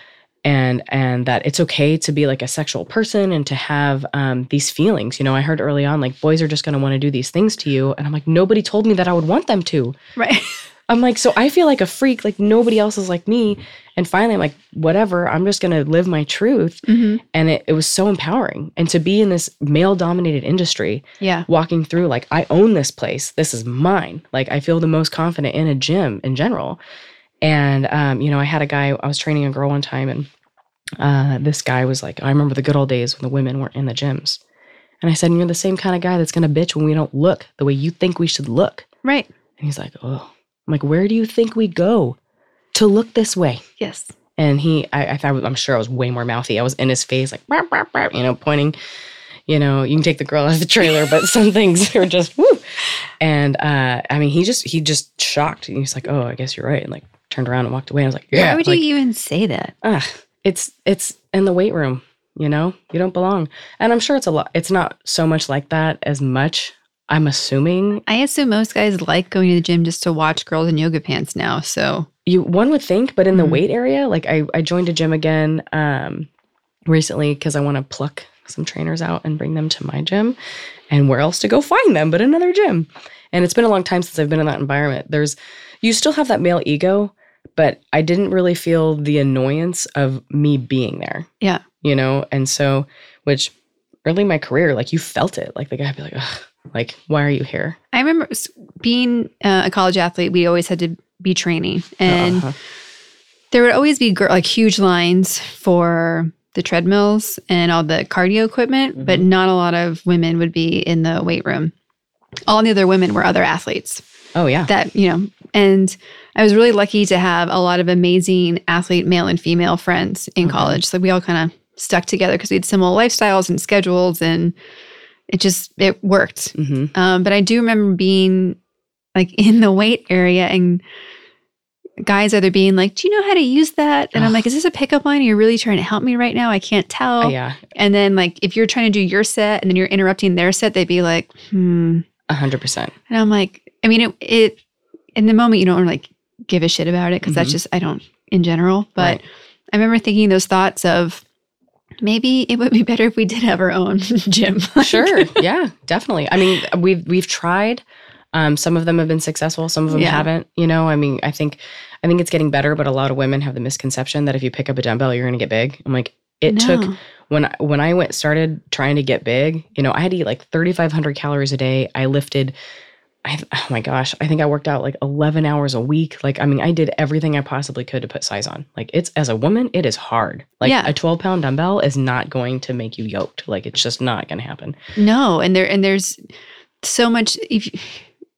and and that it's okay to be like a sexual person and to have um, these feelings. You know, I heard early on like boys are just going to want to do these things to you, and I'm like nobody told me that I would want them to. Right. [laughs] I'm like, so I feel like a freak, like nobody else is like me. And finally, I'm like, whatever, I'm just gonna live my truth. hmm And it, it was so empowering. And to be in this male dominated industry, Yeah. walking through, like, I own this place. This is mine. Like, I feel the most confident in a gym in general. And, um, you know, I had a guy, I was training a girl one time, and uh, this guy was like, I remember the good old days when the women weren't in the gyms. And I said, You're the same kind of guy that's gonna bitch when we don't look the way you think we should look. Right. And he's like, Oh, I'm like, where do you think we go to look this way? Yes. And he, I, I thought, I'm sure I was way more mouthy. I was in his face, like, you know, pointing. You know, you can take the girl out of the trailer, but some things [laughs] are just woo. And uh, I mean, he just, he just shocked. And he's like, "Oh, I guess you're right," and like turned around and walked away. I was like, "Yeah." Why would like, you even say that? ah, it's it's in the weight room. You know, you don't belong. And I'm sure it's a lot. It's not so much like that as much. I'm assuming I assume most guys like going to the gym just to watch girls in yoga pants now. So you one would think but in the Mhm. weight area like i i joined a gym again um recently because i want to pluck some trainers out and bring them to my gym and where else to go find them but another gym and it's been a long time since i've been in that environment there's you still have that male ego but i didn't really feel the annoyance of me being there Yeah. you know and so which early in my career like you felt it like the guy would be like Ugh, like why are you here I remember being uh, a college athlete, we always had to be training. And Uh-huh. there would always be gir- like huge lines for the treadmills and all the cardio equipment, but not a lot of women would be in the weight room. All the other women were other athletes oh yeah that, you know, and I was really lucky to have a lot of amazing athlete male and female friends in Mhm. college. So we all kind of stuck together because we had similar lifestyles and schedules and it just it worked. hmm Um, but I do remember being like [laughs] in the weight area and guys either being like, Do you know how to use that? And I'm like, Is this a pickup line? Are you really trying to help me right now? I can't tell. yeah And then like if you're trying to do your set and then you're interrupting their set, they'd be like, hmm. a hundred percent And I'm like, I mean, it, it in the moment you don't like give a shit about it because that's Mhm. just I don't in general. But Right. I remember thinking those thoughts of maybe it would be better if we did have our own [laughs] gym. Sure yeah definitely i mean we've we've tried um some of them have been successful some of them Yeah. haven't you know i mean i think i think it's getting better but a lot of women have the misconception that if you pick up a dumbbell you're going to get big i'm like it took when I, when i went started trying to get big you know i had to eat like 3500 calories a day i lifted I, oh my gosh, I think I worked out like 11 hours a week. Like, I mean, I did everything I possibly could to put size on. Like, it's as a woman, it is hard. Like, Yeah. a 12 pound dumbbell is not going to make you yoked. Like, it's just not going to happen. No, and there and there's so much. If you-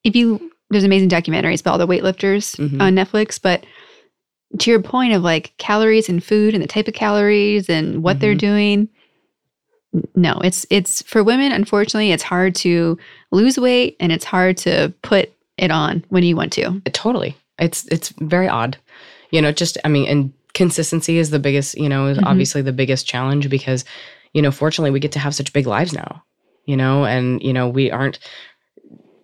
if you there's amazing documentaries about all the weightlifters Mhm. on Netflix, but to your point of like calories and food and the type of calories and what they're Mhm. doing, no, it's it's for women. Unfortunately, it's hard to lose weight and it's hard to put it on when you want to. totally it's it's very odd you know just i mean and consistency is the biggest you know is Mhm. obviously the biggest challenge because you know fortunately we get to have such big lives now you know and you know we aren't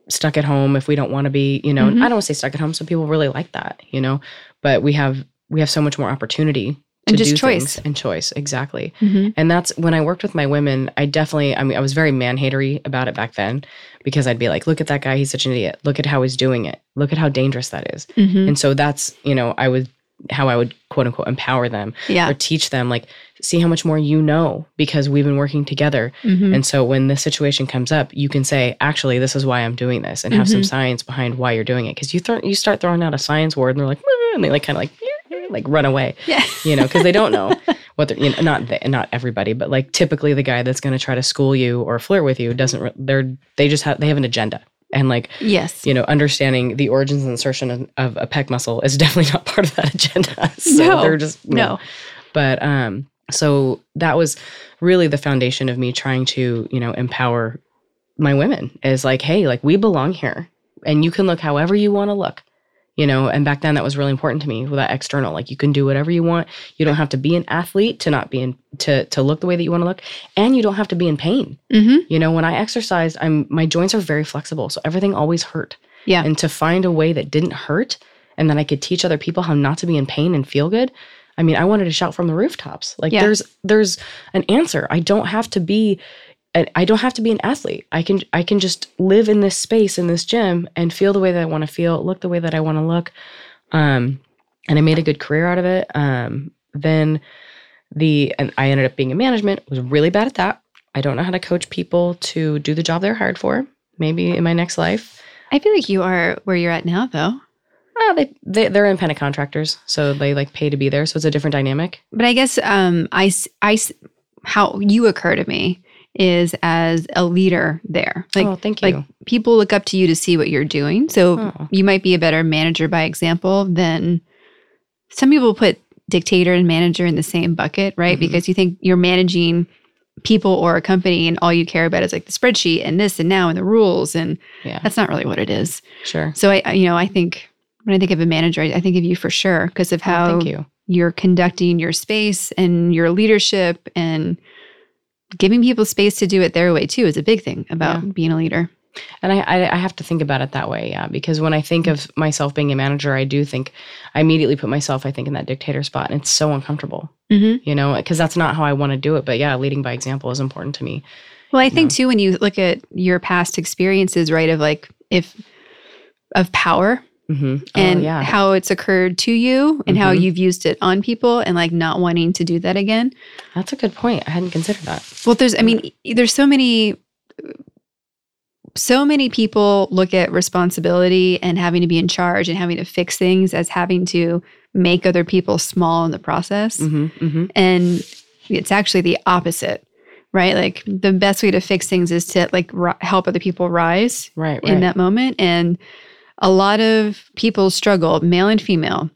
stuck at home if we don't want to be you know Mhm. i don't want to say stuck at home some people really like that you know but we have we have so much more opportunity And just choice. and choice exactly Mm-hmm. and that's when I worked with my women, I definitely, I mean, I was very man hatery about it back then because I'd be like, look at that guy. He's such an idiot. Look at how he's doing it. Look at how dangerous that is. Mm-hmm. And so that's, you know, I would, how I would quote unquote empower them Yeah. or teach them, like, see how much more you know because we've been working together. Mhm. And so when this situation comes up, you can say, actually, this is why I'm doing this and have some Mhm. science behind why you're doing it. Cause you, th- you start throwing out a science word and they're like, and they like kind of like, like run away Yeah. you know, because they don't know [laughs] what they're, you know, not the, not everybody, but like typically the guy that's going to try to school you or flirt with you doesn't, re- they're, they just have, they have an agenda. And like, yes. you know, understanding the origins and insertion of, of a pec muscle is [laughs] definitely not part of that agenda. [laughs] So No. they're just, you know. No. But, um, so that was really the foundation of me trying to, you know, empower my women is like, hey, like we belong here and you can look however you want to look. You know and back then that was really important to me with that external like you can do whatever you want you don't have to be an athlete to not be in to to look the way that you want to look and you don't have to be in pain Mm-hmm. you know when i exercised i'm my joints are very flexible so everything always hurt Yeah. and to find a way that didn't hurt and then i could teach other people how not to be in pain and feel good i mean i wanted to shout from the rooftops like Yeah. there's there's an answer i don't have to be I I don't have to be an athlete. I can I can just live in this space in this gym and feel the way that I want to feel, look the way that I want to look. Um, and I made a good career out of it. Um, then the and I ended up being in management. Was really bad at that. I don't know how to coach people to do the job they're hired for. Maybe in my next life. I feel like you are where you're at now, though. Ah, they, they they're independent contractors, so they like pay to be there. So it's a different dynamic. But I guess um, I, I how you occur to me is as a leader there. Like, oh, thank you. like people look up to you to see what you're doing. So Oh. you might be a better manager by example than some people put dictator and manager in the same bucket, right? Mhm. Because you think you're managing people or a company and all you care about is like the spreadsheet and this and now and the rules and yeah, that's not really what it is. sure. So I you know, I think when I think of a manager, I I think of you for sure because of Oh, how thank you. you're conducting your space and your leadership and giving people space to do it their way too is a big thing about being a leader. And I, I I have to think about it that way, yeah. Because when I think of myself being a manager, I do think I immediately put myself, I think, in that dictator spot, and it's so uncomfortable, Mm-hmm. you know, because that's not how I want to do it. But yeah, leading by example is important to me. Well, I think No. too when you look at your past experiences, right, of like if of power hmm and oh, yeah, how it's occurred to you and how Mhm. you've used it on people and like not wanting to do that again. that's a good point. I hadn't considered that. Well, there's, I mean, there's so many, so many people look at responsibility and having to be in charge and having to fix things as having to make other people small in the process. hmm hmm And it's actually the opposite, right? Like the best way to fix things is to like ri- help other people rise Right, right. in that moment. And a lot of people struggle, male and female,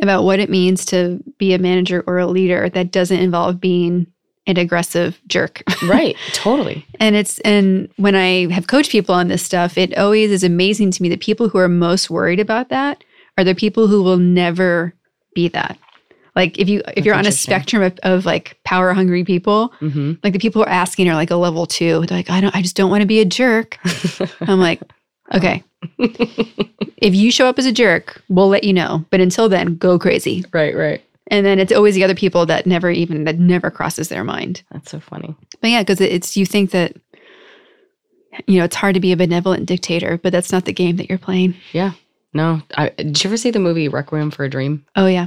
about what it means to be a manager or a leader that doesn't involve being an aggressive jerk. [laughs] right, totally. And it's and when I have coached people on this stuff, it always is amazing to me that people who are most worried about that are the people who will never be that. Like if you if That's you're on a spectrum of, of like power hungry people, hmm like the people who are asking are like a level two. They're like, I don't I just don't want to be a jerk. [laughs] I'm like, okay. [laughs] if you show up as a jerk, we'll let you know. But until then, go crazy. right, right. And then it's always the other people that never even that never crosses their mind. That's so funny. But yeah, because it's you think that you know it's hard to be a benevolent dictator, but that's not the game that you're playing. Yeah. No, I, did you ever see the movie Requiem for a Dream? Oh yeah,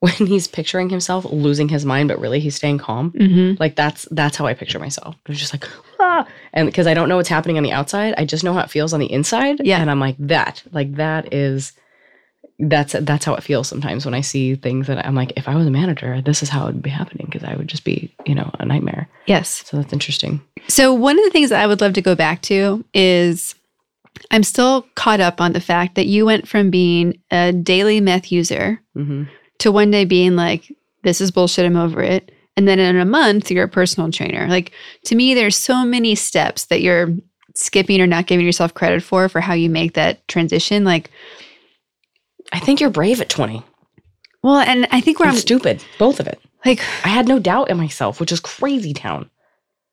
When he's picturing himself losing his mind, but really he's staying calm. mm-hmm. Like that's that's how I picture myself. It was just like ah, and because I don't know what's happening on the outside, I just know how it feels on the inside. Yeah. and I'm like that. Like that is that's that's how it feels sometimes when I see things that I'm like, if I was a manager, this is how it would be happening because I would just be you know a nightmare. yes. So that's interesting. So one of the things that I would love to go back to is I'm still caught up on the fact that you went from being a daily meth user hmm to one day being like, this is bullshit, I'm over it. And then in a month, you're a personal trainer. Like to me, there's so many steps that you're skipping or not giving yourself credit for for how you make that transition. Like, I think you're brave at 20. well, and I think where I'm I'm stupid, both of it. like, I had no doubt in myself, which is crazy town.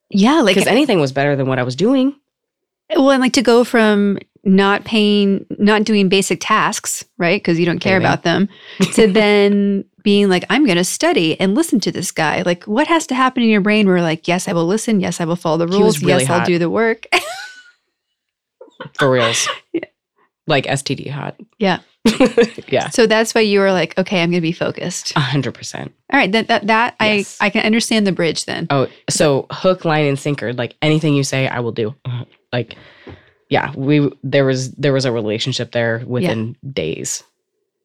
yeah, like Because anything was better than what I was doing. Well, and like to go from not paying, not doing basic tasks, right? Because you don't care about them, to [laughs] then being like, I'm going to study and listen to this guy. Like, what has to happen in your brain where, like, yes, I will listen. Yes, I will follow the rules. really yes, I'll do the work. [laughs] For reals. Yeah. Like STD hot. Yeah. [laughs] yeah. so that's why you were like, okay, I'm going to be focused. A hundred percent. All right. That, that, that Yes. I, I can understand the bridge then. Oh, so hook, line, and sinker. Like anything you say, I will do. Like, yeah, we there was there was a relationship there within days.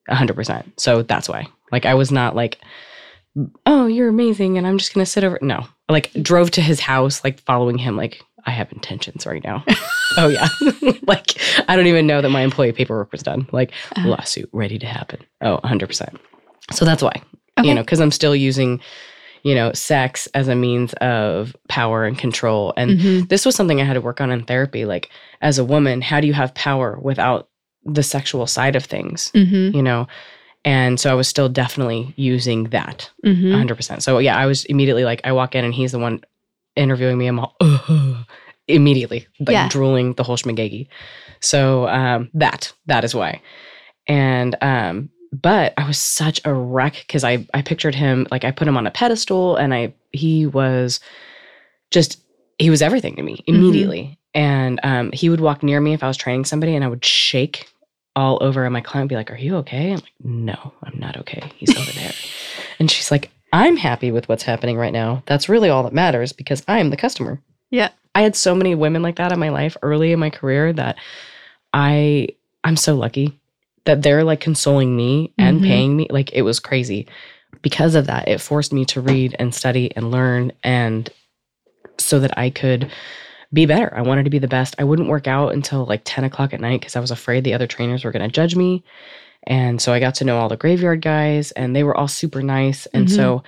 A hundred percent. So that's why. Like I was not like, oh, you're amazing, and I'm just gonna sit over. No, like drove to his house, like following him. Like I have intentions right now. [laughs] oh yeah, [laughs] like I don't even know that my employee paperwork was done. Like Uh-huh. lawsuit ready to happen. Oh, 100 percent. So that's why Okay. you know, because I'm still using, you know, sex as a means of power and control. And Mhm. this was something I had to work on in therapy. Like, as a woman, how do you have power without the sexual side of things, Mm-hmm. you know. And so I was still definitely using that Mm-hmm. 100%. So yeah, I was immediately like, I walk in and he's the one interviewing me. I'm all, "Ugh," immediately, like Yeah. drooling the whole schmagegi. So um, that, that is why. And, um, but I was such a wreck because I, I pictured him, like I put him on a pedestal and I, he was just, he was everything to me immediately. And um, he would walk near me if I was training somebody and I would shake all over and my client would be like, Are you okay? I'm like, No, I'm not okay. He's over there. [laughs] And she's like, I'm happy with what's happening right now. That's really all that matters because I'm the customer. Yeah. I had so many women like that in my life early in my career that I I'm so lucky that they're like consoling me and Mhm. paying me. Like it was crazy. Because of that, it forced me to read and study and learn and so that I could be better. I wanted to be the best. I wouldn't work out until like 10 o'clock at night because I was afraid the other trainers were going to judge me. And so I got to know all the graveyard guys and they were all super nice. And Mhm. so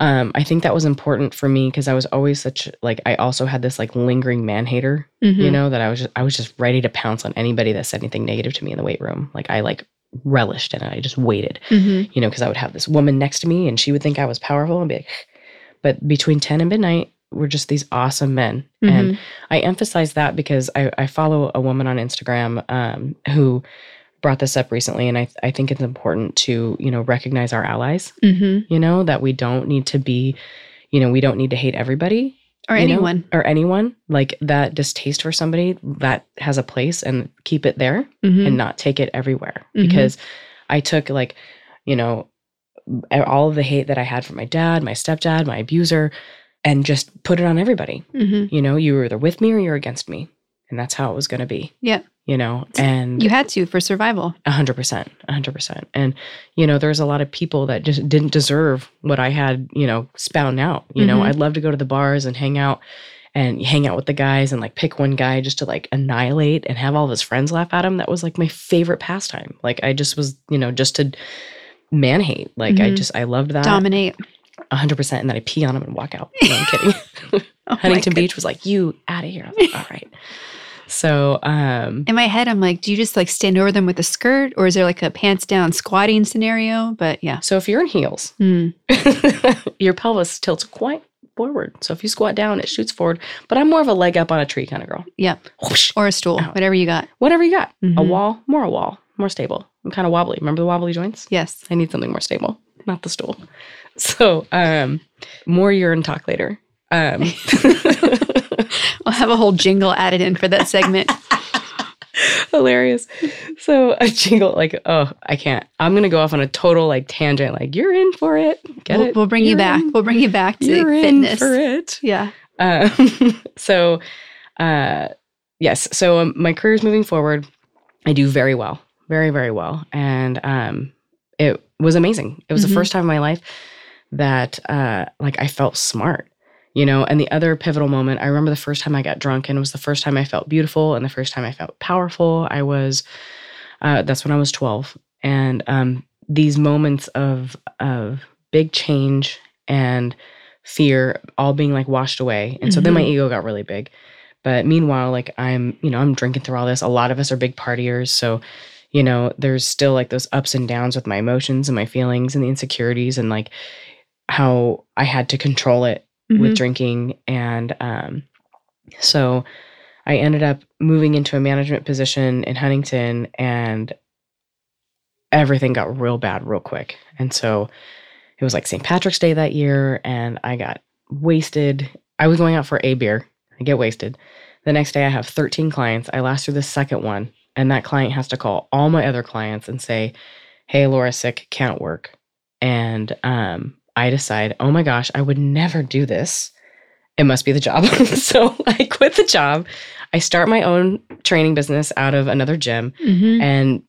um, I think that was important for me because I was always such like I also had this like lingering man hater, Mm-hmm. you know, that I was just I was just ready to pounce on anybody that said anything negative to me in the weight room. Like I like relished in it. I just waited Mm-hmm. you know, because I would have this woman next to me and she would think I was powerful and be like, but between 10 and midnight, we're just these awesome men. Mm-hmm. And I emphasize that because I, I follow a woman on Instagram um, who brought this up recently. And I, I think it's important to, you know, recognize our allies, Mm-hmm. you know, that we don't need to be, you know, we don't need to hate everybody Or you know, anyone. or anyone. Like that distaste for somebody that has a place and keep it there Mm-hmm. and not take it everywhere Mhm. because I took like, you know, all of the hate that I had for my dad, my stepdad, my abuser, and just put it on everybody. mm-hmm. You know, you were either with me or you're against me. And that's how it was going to be. Yeah. You know, and You had to for survival. a hundred percent, a hundred percent. And, you know, there's a lot of people that just didn't deserve what I had, you know, spound out. You know, Mhm. I'd love to go to the bars and hang out and hang out with the guys and like pick one guy just to like annihilate and have all of his friends laugh at him. That was like my favorite pastime. Like I just was, you know, just to man hate. Like I Mhm. just I loved that Dominate. a hundred percent. And then I pee on him and walk out. No, I'm kidding. [laughs] Oh [laughs] Huntington Beach was like, you out of here. I was like, all right. So um In my head, I'm like, do you just like stand over them with a skirt, or is there like a pants down squatting scenario? But yeah. so if you're in heels, Mm. [laughs] your pelvis tilts quite forward. So if you squat down, it shoots forward. But I'm more of a leg up on a tree kind of girl. Yeah. Whoosh. Or a stool, Ow. whatever you got. Whatever you got. A Mhm. wall, more a wall, more stable. I'm kind of wobbly. Remember the wobbly joints? Yes. I need something more stable, not the stool. [laughs] So um more urine talk later. Um [laughs] I'll have a whole jingle added in for that segment. [laughs] hilarious. So a jingle like, oh, I can't. I'm gonna go off on a total like tangent, like you're in for it. Get we'll, it? we'll bring you You're back. in. We'll bring you back to You're fitness. in for it. Yeah. Um, [laughs] so, uh, yes. So um, my career is moving forward. I do very well, very very well, and um, it was amazing. It was Mhm. the first time in my life that uh, like I felt smart, you know. And the other pivotal moment, I remember the first time I got drunk, and it was the first time I felt beautiful, and the first time I felt powerful. I was, uh, that's when I was twelve, and um, these moments of of big change and fear all being like washed away. And so then my Mhm. ego got really big. But meanwhile, like I'm, you know, I'm drinking through all this. A lot of us are big partiers. So, you know, there's still like those ups and downs with my emotions and my feelings and the insecurities and like how I had to control it with Mhm. drinking. And um, so I ended up moving into a management position in Huntington and everything got real bad real quick. And so it was like St. Patrick's Day that year and I got wasted. I was going out for a beer. I get wasted. The next day I have 13 clients. I last through the second one and that client has to call all my other clients and say, "Hey, Laura's sick, can't work." And um I decide, "Oh my gosh, I would never do this." It must be the job. [laughs] so I quit the job. I start my own training business out of another gym Mhm. and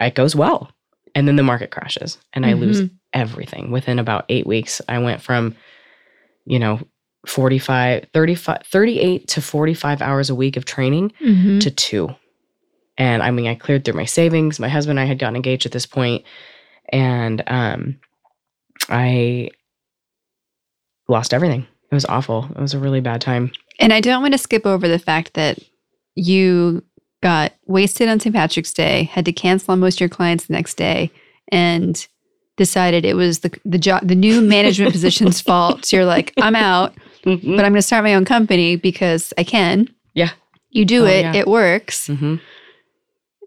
it goes well. And then the market crashes and I lose Mhm. everything. Within about eight weeks, I went from, you know, 45, 35, 38 to 45 hours a week of training Mhm. to two. And I mean, I cleared through my savings. My husband and I had gotten engaged at this point, and um, I lost everything. It was awful. It was a really bad time. And I don't want to skip over the fact that you got wasted on St. Patrick's Day, had to cancel on most of your clients the next day, and decided it was the the job the new management [laughs] position's fault. So you're like, I'm out, Mhm. but I'm gonna start my own company because I can. Yeah. You do Oh, it, yeah. it works. Mhm.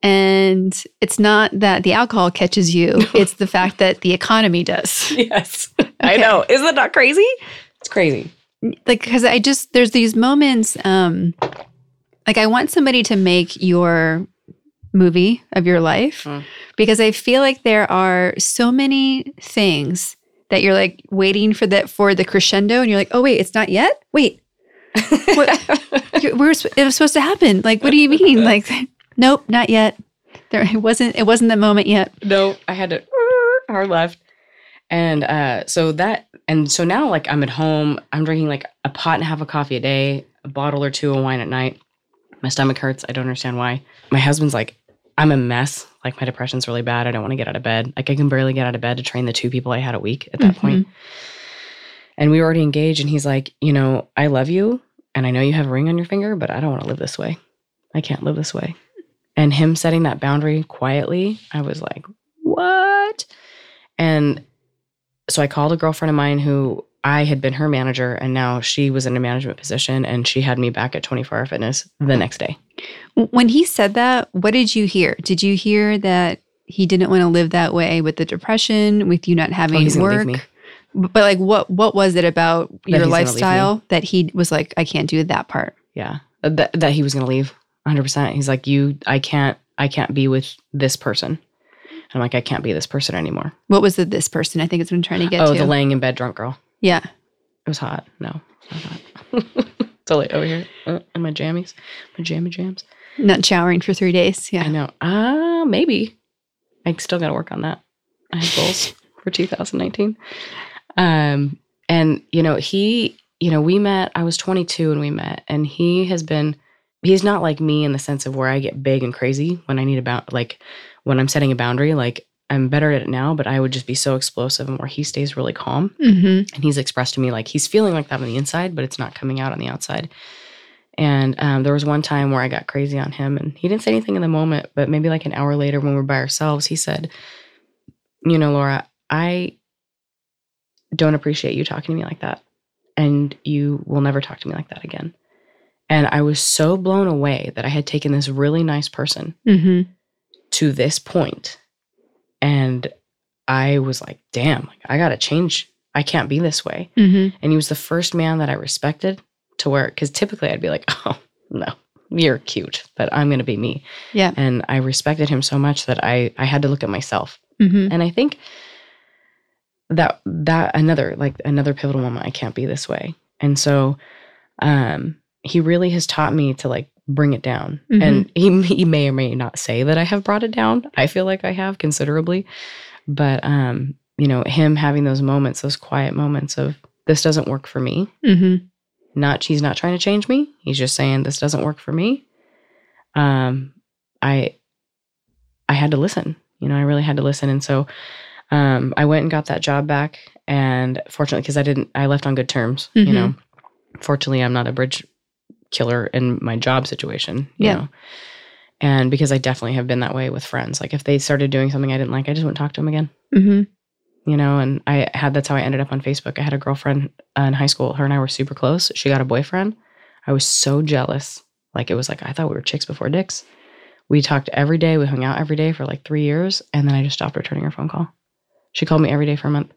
And it's not that the alcohol catches you, it's the fact that the economy does. [laughs] Yes. I know. Isn't that crazy? It's crazy. like because i just there's these moments um like i want somebody to make your movie of your life Mm. because i feel like there are so many things that you're like waiting for that for the crescendo and you're like oh wait it's not yet wait [laughs] What? it was supposed to happen like what do you mean [laughs] like nope not yet there it wasn't it wasn't the moment yet no, I had to [laughs] hard left. And uh so that and so now like I'm at home, I'm drinking like a pot and a half of coffee a day, a bottle or two of wine at night. My stomach hurts. I don't understand why. My husband's like, I'm a mess. Like my depression's really bad. I don't want to get out of bed. Like I can barely get out of bed to train the two people I had a week at that Mhm. point. And we were already engaged and he's like, you know, I love you and I know you have a ring on your finger, but I don't want to live this way. I can't live this way. And him setting that boundary quietly, I was like, what? And so I called a girlfriend of mine who I had been her manager, and now she was in a management position, and she had me back at 24 Hour Fitness the mm-hmm. next day. When he said that, what did you hear? Did you hear that he didn't want to live that way with the depression, with you not Oh, having gonna work? leave me. But like, what what was it about That your he's gonna leave lifestyle that he was like, I can't do that part? Yeah, that, that he was going to leave 100. percent He's like, you, I can't, I can't be with this person. I'm like, I can't be this person anymore. What was the this person? I think it's I'm trying to get oh, to. the laying in bed drunk girl. yeah, It was hot. No, it's not hot. [laughs] so like over here uh, in my jammies, my jammy jams. not showering for three days. Yeah. I know. Uh maybe. I still got to work on that. I have goals [laughs] for 2019. Um, and you know, he, you know, we met. I was 22 and we met, and he has been. He's not like me in the sense of where I get big and crazy when I need about like when I'm setting a boundary. Like I'm better at it now, but I would just be so explosive, and where he stays really calm. mm-hmm. And he's expressed to me like he's feeling like that on the inside, but it's not coming out on the outside. And um, there was one time where I got crazy on him, and he didn't say anything in the moment, but maybe like an hour later when we were by ourselves, he said, You know, Laura, I don't appreciate you talking to me like that. And you will never talk to me like that again. And I was so blown away that I had taken this really nice person Mm-hmm. to this point and i was like damn like i gotta change i can't be this way Mm-hmm. and he was the first man that i respected to where because typically i'd be like [laughs] oh no you're cute but i'm gonna be me Yeah. and i respected him so much that i i had to look at myself Mm-hmm. and i think that that another like another pivotal moment i can't be this way and so um he really has taught me to like bring it down. And he, he may or may not say that i have brought it down. I feel like i have considerably. But um you know him having those moments those quiet moments of this doesn't work for me. Mm-hmm. not he's not trying to change me. He's just saying this doesn't work for me. Um i i had to listen. You know i really had to listen. And so um i went and got that job back. And fortunately because i didn't i left on good terms Mhm. you know. Fortunately i'm not a bridge killer in my job situation you Yeah. know? And because i definitely have been that way with friends. Like if they started doing something i didn't like i just wouldn't talk to them again. Mm-hmm. you know and i had that's how i ended up on facebook. I had a girlfriend uh, in high school. Her and i were super close. She got a boyfriend. I was so jealous. Like it was like i thought we were chicks before dicks. We talked every day. We hung out every day for like three years. And then i just stopped returning her phone call. She called me every day for a month.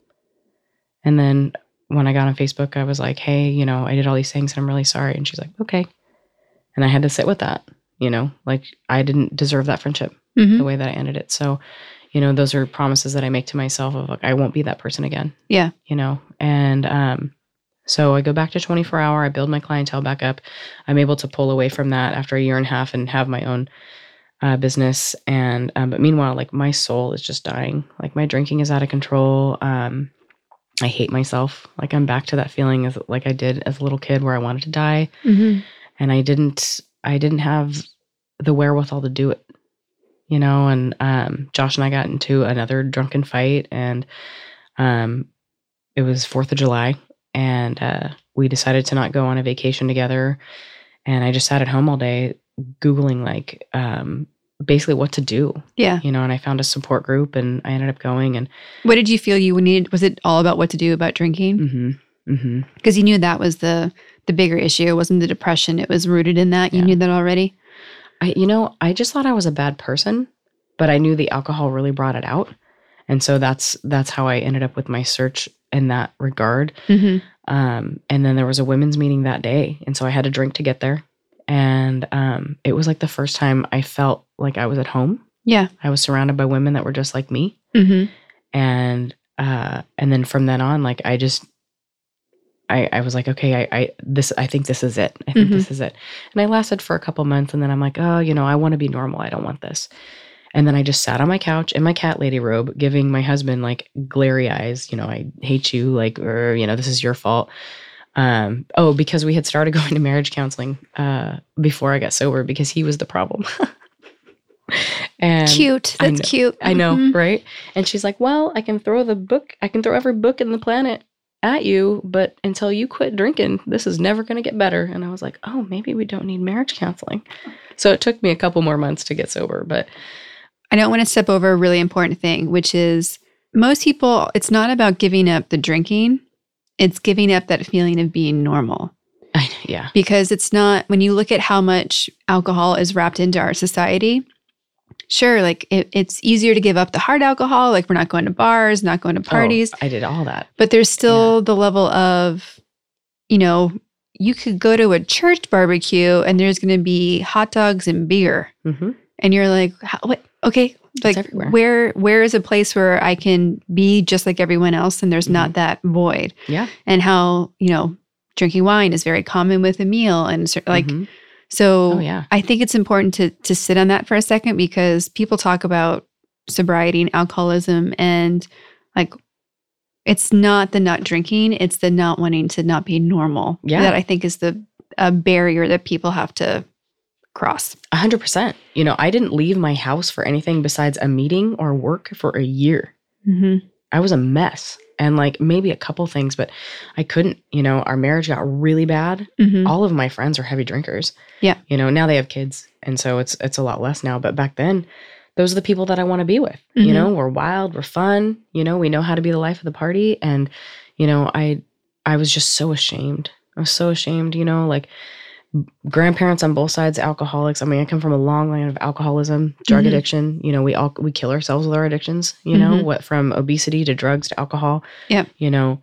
And then when i got on facebook i was like hey you know i did all these things and i'm really sorry and she's like okay and i had to sit with that you know like i didn't deserve that friendship Mm-hmm. the way that I ended it. So, you know, those are promises that I make to myself of like I won't be that person again. Yeah. You know, and um so I go back to 24 hour, I build my clientele back up. I'm able to pull away from that after a year and a half and have my own uh, business. And um, but meanwhile, like my soul is just dying. Like my drinking is out of control. Um, I hate myself. Like I'm back to that feeling as like I did as a little kid where I wanted to die Mm-hmm. and I didn't I didn't have the wherewithal to do it. You know, and um Josh and I got into another drunken fight and um it was 4th of July and uh we decided to not go on a vacation together and I just sat at home all day googling like um basically what to do Yeah. you know and i found a support group and i ended up going and What did you feel you needed? Was it all about what to do about drinking? mhm mhm Because you knew that was the the bigger issue. It wasn't the depression. It was rooted in that. You Yeah. knew that already. I, you know, I just thought I was a bad person, but I knew the alcohol really brought it out, and so that's that's how I ended up with my search in that regard. Mm-hmm. Um, and then there was a women's meeting that day, and so I had to drink to get there, and um, it was like the first time I felt like I was at home. Yeah. I was surrounded by women that were just like me, Mm-hmm. and uh, and then from then on, like I just. I, I was like, okay, I, I this I think this is it. I think Mhm. this is it. And I lasted for a couple months and then I'm like, oh, you know, I want to be normal. I don't want this. And then I just sat on my couch in my cat lady robe, giving my husband like glary eyes, you know, I hate you, like, or you know, this is your fault. Um, oh, because we had started [laughs] going to marriage counseling uh before I got sober because he was the problem. [laughs] and Cute. I That's know- cute. I know, Mhm. right? And she's like, Well, I can throw the book, I can throw every book in the planet at you, but until you quit drinking, this is never going to get better. And I was like, Oh, maybe we don't need marriage counseling. So it took me a couple more months to get sober, but I don't want to step over a really important thing, which is most people, it's not about giving up the drinking, it's giving up that feeling of being normal. I, yeah, Because it's not, when you look at how much alcohol is wrapped into our society, sure, like it, it's easier to give up the hard alcohol, like we're not going to bars, not going to parties, Oh, I did all that. but there's still the level of, you know, you could go to a church barbecue and there's going to be hot dogs and beer. Hmm and you're like what? Okay like everywhere. where where is a place where i can be just like everyone else and there's Mm-hmm. not that void Yeah. and how you know drinking wine is very common with a meal and like Mhm. so oh, yeah. i think it's important to to sit on that for a second because people talk about sobriety and alcoholism and like it's not the not drinking it's the not wanting to not be normal Yeah. that i think is the a barrier that people have to cross A hundred percent. You know, I didn't leave my house for anything besides a meeting or work for a year. mm-hmm. I was a mess. And like maybe a couple things, but I couldn't, you know, our marriage got really bad. Mm-hmm. All of my friends are heavy drinkers. Yeah. You know, now they have kids. And so it's it's a lot less now. But back then, those are the people that I want to be with. You Mhm. know, we're wild, we're fun, you know, we know how to be the life of the party. And, you know, I I was just so ashamed. I was so ashamed, you know, like grandparents on both sides alcoholics. I mean i come from a long line of alcoholism drug Mhm. addiction. You know we all we kill ourselves with our addictions you know Mhm. what from obesity to drugs to alcohol yeah you know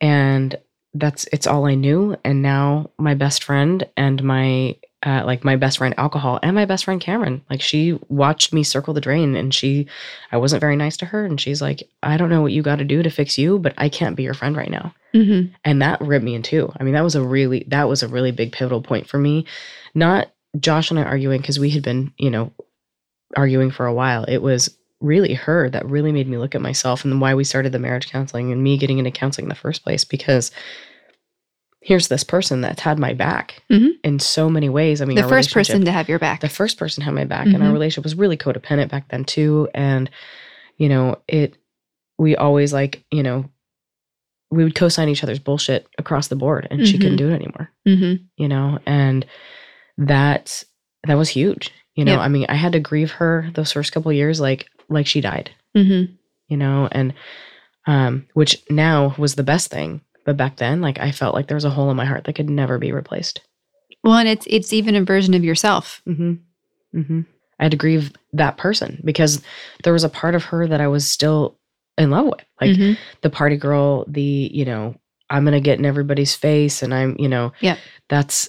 and that's it's all i knew. And now my best friend and my uh, like my best friend alcohol and my best friend cameron like she watched me circle the drain and she i wasn't very nice to her. And she's like i don't know what you got to do to fix you but i can't be your friend right now Mm-hmm. and that ripped me in two. I mean, that was a really that was a really big pivotal point for me. Not Josh and I arguing because we had been, you know, arguing for a while. It was really her that really made me look at myself and why we started the marriage counseling and me getting into counseling in the first place because here's this person that's had my back Mhm. in so many ways. I mean, the first person to have your back. the first person had my back and our Mhm. relationship was really codependent back then too and you know it we always like you know we would co-sign each other's bullshit across the board and she couldn't Mhm. do it anymore mm-hmm. you know and that that was huge you know Yep. i mean i had to grieve her those first couple years like like she died Mm-hmm. you know and um which now was the best thing but back then like i felt like there was a hole in my heart that could never be replaced Well, and it's it's even a version of yourself. Mm-hmm. Mm-hmm. I had to grieve that person because there was a part of her that I was still in love with, like Mhm. the party girl, the you know I'm gonna get in everybody's face, and I'm you know Yeah. that's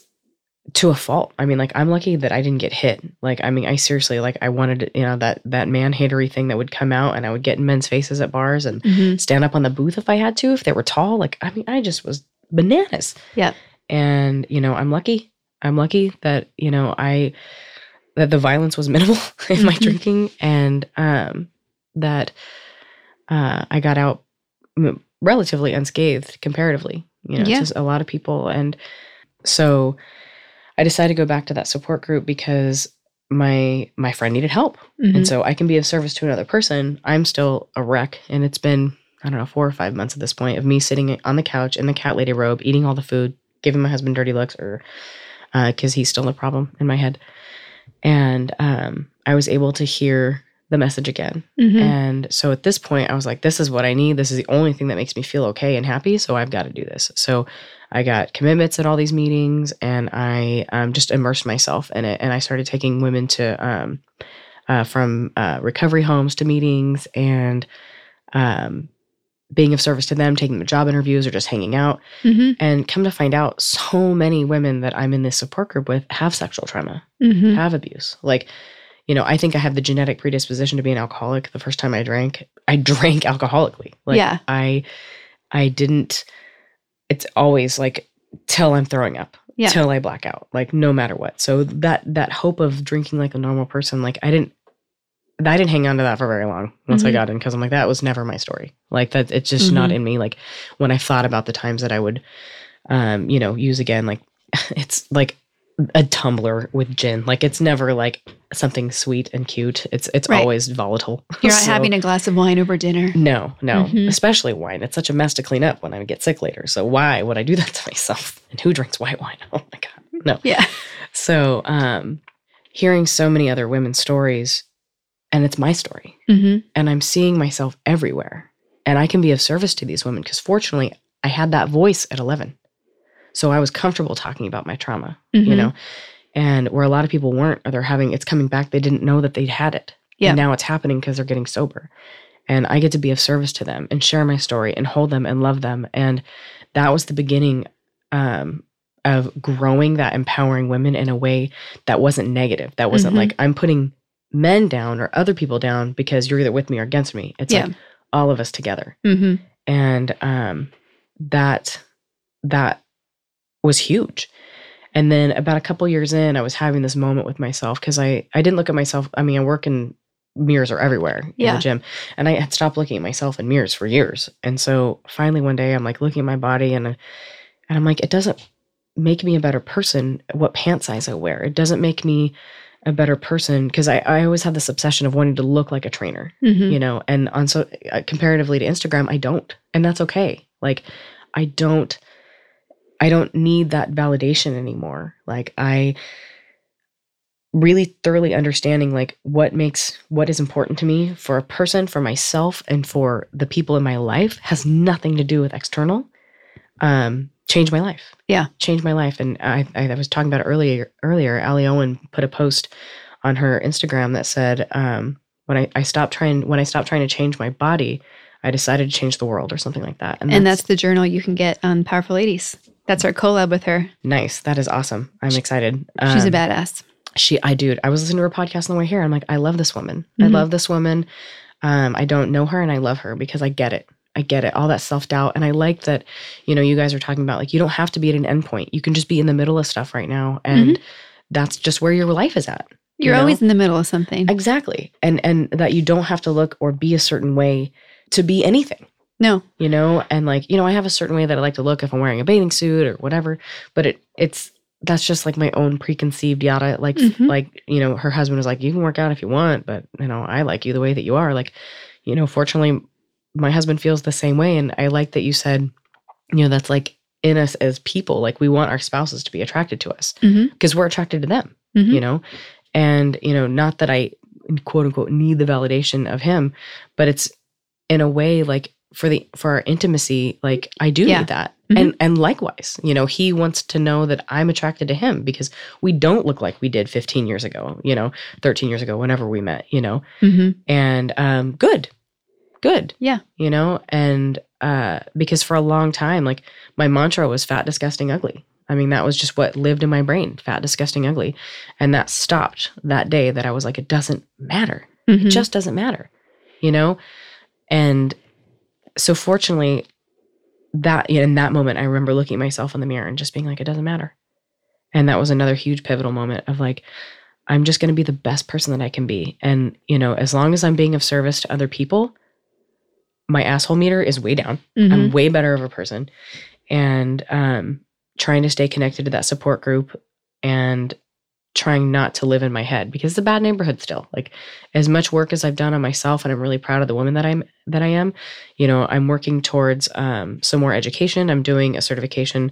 to a fault. I mean, like I'm lucky that I didn't get hit. Like I mean, I seriously like I wanted to, you know that that man hatery thing that would come out, and I would get in men's faces at bars and Mhm. stand up on the booth if I had to, if they were tall. Like I mean, I just was bananas. Yeah. And you know, I'm lucky. I'm lucky that you know I that the violence was minimal [laughs] in my Mhm. drinking, and um, that uh, I got out relatively unscathed comparatively. You know, Yeah. to a lot of people, and so I decided to go back to that support group because my my friend needed help Mhm. and so I can be of service to another person. I'm still a wreck, and it's been I don't know four or five months at this point of me sitting on the couch in the cat lady robe, eating all the food, giving my husband dirty looks, or because he's still the problem in my head, and um, I was able to hear the message again. Mhm. And so at this point, I was like, this is what I need. This is the only thing that makes me feel okay and happy. So I've got to do this. So I got commitments at all these meetings and I um, just immersed myself in it. And I started taking women to, um, uh, from uh, recovery homes to meetings and um, being of service to them, taking them to job interviews or just hanging out. Mhm. And come to find out, so many women that I'm in this support group with have sexual trauma Mhm. have abuse. Like, you know, I think I have the genetic predisposition to be an alcoholic. The first time I drank, I drank alcoholically. Like Yeah. I I didn't it's always like till I'm throwing up. Yeah. Till I black out. Like no matter what. So that that hope of drinking like a normal person, like I didn't I didn't hang on to that for very long once I Mhm. got in because I'm like, that was never my story. Like that it's just not Mhm. in me. Like when I thought about the times that I would um, you know, use again, like [laughs] it's like a tumbler with gin. Like it's never like something sweet and cute. It's it's Right. always volatile. You're not [laughs] So- having a glass of wine over dinner. no, no, Mhm. especially wine. It's such a mess to clean up when I get sick later. So why would I do that to myself? And who drinks white wine? [laughs] Oh my god, no. Yeah. So, um, hearing so many other women's stories, and it's my story, hmm and I'm seeing myself everywhere, and I can be of service to these women because fortunately, I had that voice at 11, so I was comfortable talking about my trauma, you Mhm. know, and where a lot of people weren't, or they're having it's coming back, they didn't know that they'd had it, Yeah. and now it's happening because they're getting sober, and I get to be of service to them and share my story and hold them and love them, and that was the beginning. Um, of growing that empowering women in a way that wasn't negative. That wasn't Mhm. like I'm putting men down or other people down because you're either with me or against me. It's Yeah. like all of us together. hmm And um that that was huge. And then about a couple years in, I was having this moment with myself because I I didn't look at myself. I mean, I work in mirrors are everywhere in the gym, and I had stopped looking at myself in mirrors for years. And so finally one day, I'm like looking at my body, and and I'm like, it doesn't make me a better person what pant size I wear. It doesn't make me a better person because I, I always have this obsession of wanting to look like a trainer hmm you know and on so uh, comparatively to instagram i don't and that's okay like i don't i don't need that validation anymore like i really thoroughly understanding like what makes what is important to me for a person for myself and for the people in my life has nothing to do with external um changed my life Yeah. changed my life and i i was talking about earlier earlier ali owen put a post on her instagram that said um when I, I stopped trying when I stopped trying to change my body, I decided to change the world or something like that. And that's the journal you can get on Powerful Ladies. That's our collab with her. nice. That is awesome. I'm excited. She's a Um, badass. She I dude, I was listening to her podcast on the way here. I'm like, I love this woman. I Mhm. love this woman. Um, I don't know her and I love her because I get it. I get it. All that self-doubt. And I like that, you know, you guys are talking about like you don't have to be at an endpoint. You can just be in the middle of stuff right now. And that's just where your life is at. you You're know? always in the middle of something. Exactly. And and that you don't have to look or be a certain way to be anything. No. you know and like you know i have a certain way that i like to look if i'm wearing a bathing suit or whatever but it it's that's just like my own preconceived yada like Mhm. like you know her husband was like you can work out if you want but you know i like you the way that you are like you know fortunately my husband feels the same way and i like that you said you know that's like in us as people like we want our spouses to be attracted to us because we're attracted to them Mhm. you know and you know not that i quote unquote need the validation of him but it's in a way like for the for our intimacy like i do Yeah. need that. Mhm. and and likewise you know he wants to know that i'm attracted to him because we don't look like we did 15 years ago you know 13 years ago whenever we met you know? Hmm and um good good Yeah. you know? And uh because for a long time like my mantra was fat disgusting ugly. I mean that was just what lived in my brain fat disgusting ugly. And that stopped that day that i was like it doesn't matter. Hmm it just doesn't matter you know? And so fortunately that in that moment i remember looking at myself in the mirror and just being like it doesn't matter. And that was another huge pivotal moment of like i'm just going to be the best person that i can be. And you know as long as i'm being of service to other people my asshole meter is way down. Hmm i'm way better of a person. And um trying to stay connected to that support group and trying not to live in my head because it's a bad neighborhood still like as much work as i've done on myself and i'm really proud of the woman that i'm that i am you know i'm working towards um some more education i'm doing a certification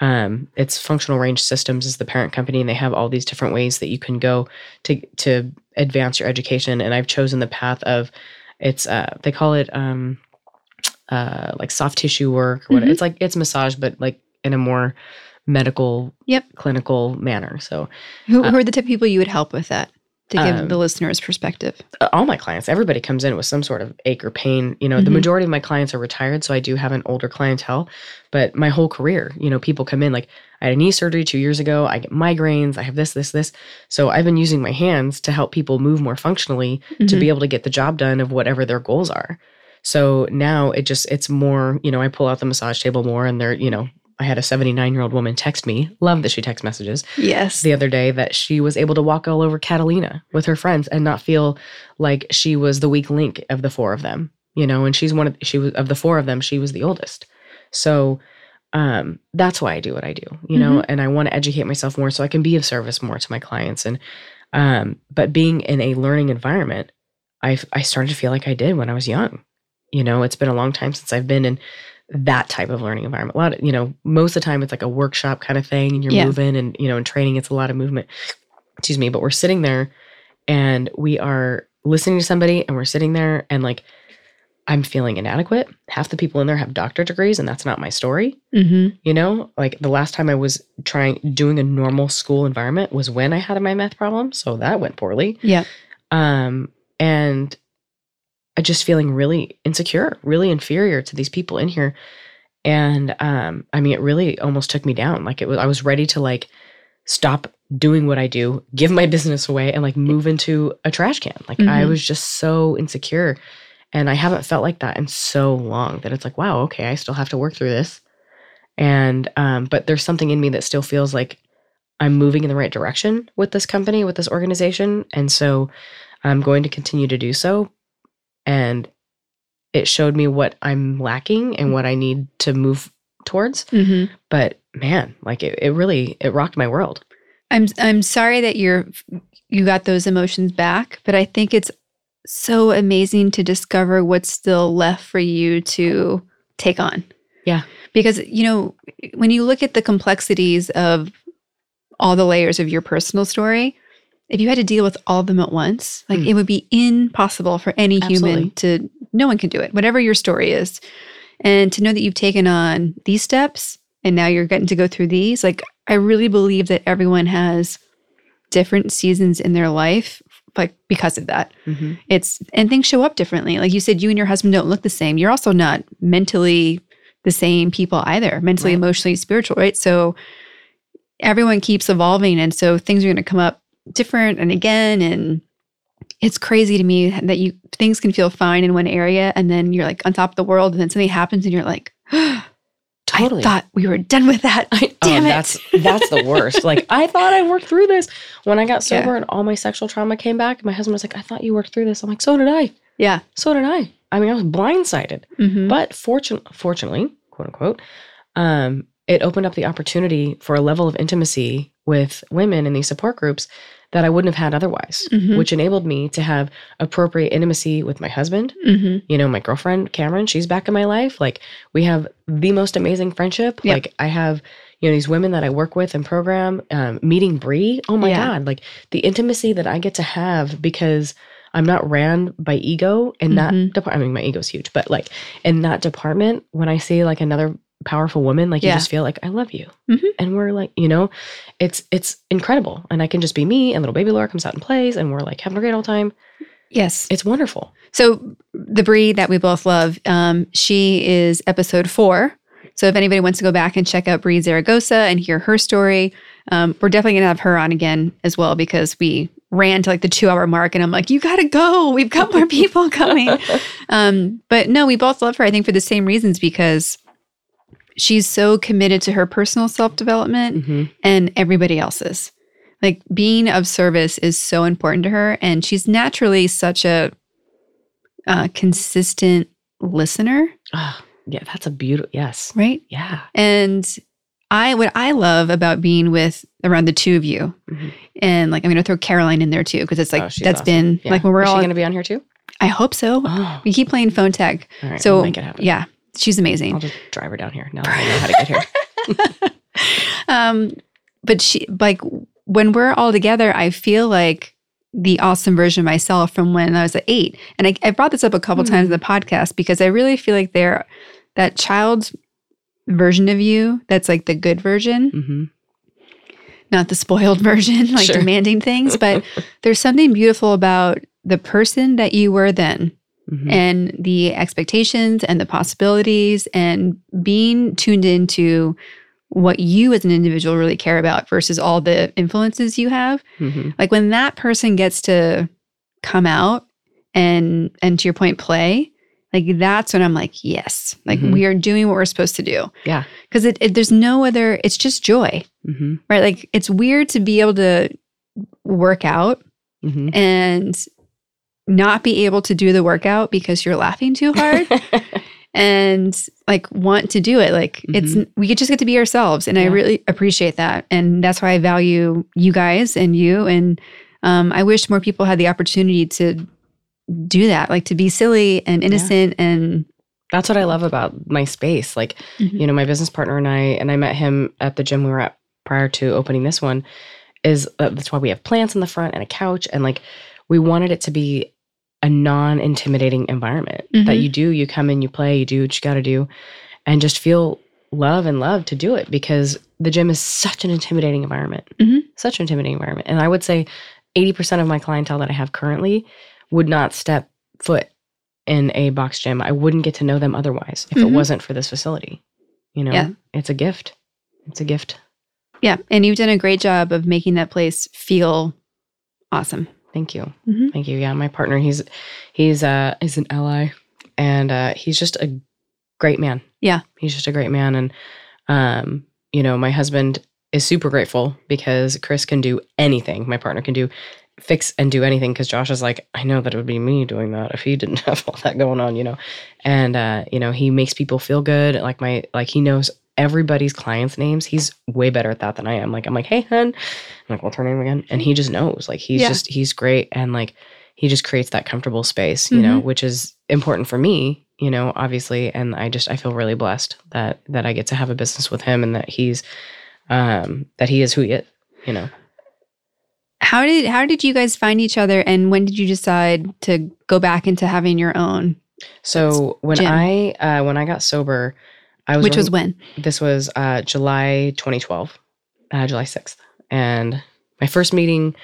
Um, it's Functional Range Systems is the parent company, and they have all these different ways that you can go to to advance your education. And I've chosen the path of it's uh, they call it um, uh, like soft tissue work. Or what Mhm. It's like it's massage, but like in a more medical, Yep. clinical manner. So Who, who are the type of people you would help with that to give Um, the listeners perspective? uh, all my clients, everybody comes in with some sort of ache or pain. You know, the Mhm. majority of my clients are retired, so I do have an older clientele. But my whole career, you know, people come in like I had a knee surgery two years ago. I get migraines. I have this, this, this. So I've been using my hands to help people move more functionally to Mhm. be able to get the job done of whatever their goals are. So now it just it's more, you know, I pull out the massage table more, and they're, you know, I had a 79 year old woman text me. Love that she text messages yes. the other day that she was able to walk all over Catalina with her friends and not feel like she was the weak link of the four of them, you know, and she's one of she was of the four of them, she was the oldest. So um that's why I do what I do, you know, and I want to educate myself more so I can be of service more to my clients and um but being in a learning environment, I I started to feel like I did when I was young. You know, it's been a long time since I've been in that type of learning environment. A lot of, you know, most of the time it's like a workshop kind of thing and you're Yeah. moving and, you know, in training, it's a lot of movement. Excuse me, but we're sitting there and we are listening to somebody and we're sitting there and like, I'm feeling inadequate. Half the people in there have doctorate degrees and that's not my story. Mm-hmm. You know, like the last time I was trying, doing a normal school environment was when I had my meth problem. So that went poorly Yeah. um, and just feeling really insecure, really inferior to these people in here. And um, I mean, it really almost took me down. Like it was, I was ready to like stop doing what I do, give my [laughs] business away, and like move into a trash can. Like I Mhm. was just so insecure, and I haven't felt like that in so long that it's like, wow, okay, I still have to work through this. And um, but there's something in me that still feels like I'm moving in the right direction with this company, with this organization. And so I'm going to continue to do so. And it showed me what I'm lacking and what I need to move towards. Mm-hmm. But man, like it, it really it rocked my world. I'm I'm sorry that you're you got those emotions back, but I think it's so amazing to discover what's still left for you to take on. Yeah. Because you know, when you look at the complexities of all the layers of your personal story, if you had to deal with all of them at once, like Mm. it would be impossible for any Absolutely. human to no one can do it, whatever your story is. And to know that you've taken on these steps and now you're getting to go through these, like I really believe that everyone has different seasons in their life like because of that. Mm-hmm. It's and things show up differently. Like you said you and your husband don't look the same. You're also not mentally the same people either, mentally, Right. emotionally, spiritual, right? So everyone keeps evolving and so things are going to come up different and again and it's crazy to me that you things can feel fine in one area and then you're like on top of the world and then something happens and you're like [gasps] Totally. I thought we were done with that. [laughs] I, Damn oh, it. That's that's the worst. like [laughs] I thought I worked through this. When I got Yeah. sober and all my sexual trauma came back, my husband was like, "I thought you worked through this." I'm like, "So did I. Yeah. So did I." I mean, I was blindsided. Mhm. But fortune, fortunately, quote unquote, um, it opened up the opportunity for a level of intimacy with women in these support groups that I wouldn't have had otherwise, Mhm. which enabled me to have appropriate intimacy with my husband. Mhm. You know, my girlfriend, Cameron, she's back in my life. Like, we have the most amazing friendship. Yep. Like, I have, you know, these women that I work with and program, um, meeting Bree. Oh my Yeah. God. Like, the intimacy that I get to have because I'm not ran by ego in that Mhm. department. I mean, my ego's huge, but like in that department, when I see like another powerful woman, like Yeah. you just feel like I love you, Mhm. and we're like, you know, it's it's incredible, and I can just be me, and little baby Laura comes out and plays, and we're like having a great old time. Yes. It's wonderful. So the Bree that we both love, um, she is episode four. So if anybody wants to go back and check out Bree Zaragoza and hear her story, um, we're definitely gonna have her on again as well because we ran to like the two hour mark and I'm like, you gotta go. We've got more [laughs] people coming. [laughs] um, but no, we both love her. I think for the same reasons because she's so committed to her personal self development hmm and everybody else's. Like being of service is so important to her, and she's naturally such a uh, consistent listener, Ah, yeah, that's a beautiful. Yes, right? yeah. And I what I love about being with around the two of you, Mhm. and like I'm going to throw Caroline in there too because it's like Oh, that's awesome. been Yeah. like when we're Is all. going to be on here too? I hope so. Oh, We keep playing phone tag, all right. so we'll make it happen. yeah, she's amazing. I'll just drive her down here now I know how to get here. [laughs] um, but she like when we're all together, I feel like the awesome version of myself from when I was at eight. And I, I brought this up a couple Hmm. times in the podcast because I really feel like they're that child's version of you that's like the good version, hmm not the spoiled [laughs] version, like Sure. demanding things. But [laughs] there's something beautiful about the person that you were then hmm and the expectations and the possibilities and being tuned into what you as an individual really care about versus all the influences you have. Hmm like when that person gets to come out and and to your point play like that's when i'm like yes like Mhm. we are doing what we're supposed to do. Yeah. because it, it there's no other it's just joy hmm right? Like it's weird to be able to work out hmm and not be able to do the workout because you're laughing too hard [laughs] and like want to do it like it's we could just get to be ourselves and i really appreciate that and that's why i value you guys and you and um, i wish more people had the opportunity to do that like to be silly and innocent and That's what I love about my space. Like, Mhm. you know, my business partner and I, and I met him at the gym we were at prior to opening this one, is uh, that's why we have plants in the front and a couch. And like, we wanted it to be a non intimidating environment that Mhm. you do, you come in, you play, you do what you got to do, and just feel love and love to do it because the gym is such an intimidating environment. Mhm. Such an intimidating environment. And I would say 80% of my clientele that I have currently would not step foot in a box gym. I wouldn't get to know them otherwise if Mhm. it wasn't for this facility. You know, Yeah. it's a gift. It's a gift. yeah and you've done a great job of making that place feel awesome Thank you. Mhm. Thank you. Yeah, my partner, he's he's uh he's an ally and uh he's just a great man. Yeah. He's just a great man and um you know, my husband is super grateful because Chris can do anything. My partner can do fix and do anything because Josh is like, I know that it would be me doing that if he didn't [laughs] have all that going on, you know. And uh, you know, he makes people feel good. Like my like he knows everybody's clients' names. He's way better at that than I am. Like I'm like, hey hun. I'm like, what's her name again? And he just knows. Like he's Yeah. just he's great and like he just creates that comfortable space, you know, which is important for me, you know, obviously. And I just I feel really blessed that that I get to have a business with him and that he's um that he is who he is, you know. how did how did you guys find each other and when did you decide to go back into having your own So when gym. I uh when I got sober, I was which was when this was uh July 2012, uh, July 6th. And my first meeting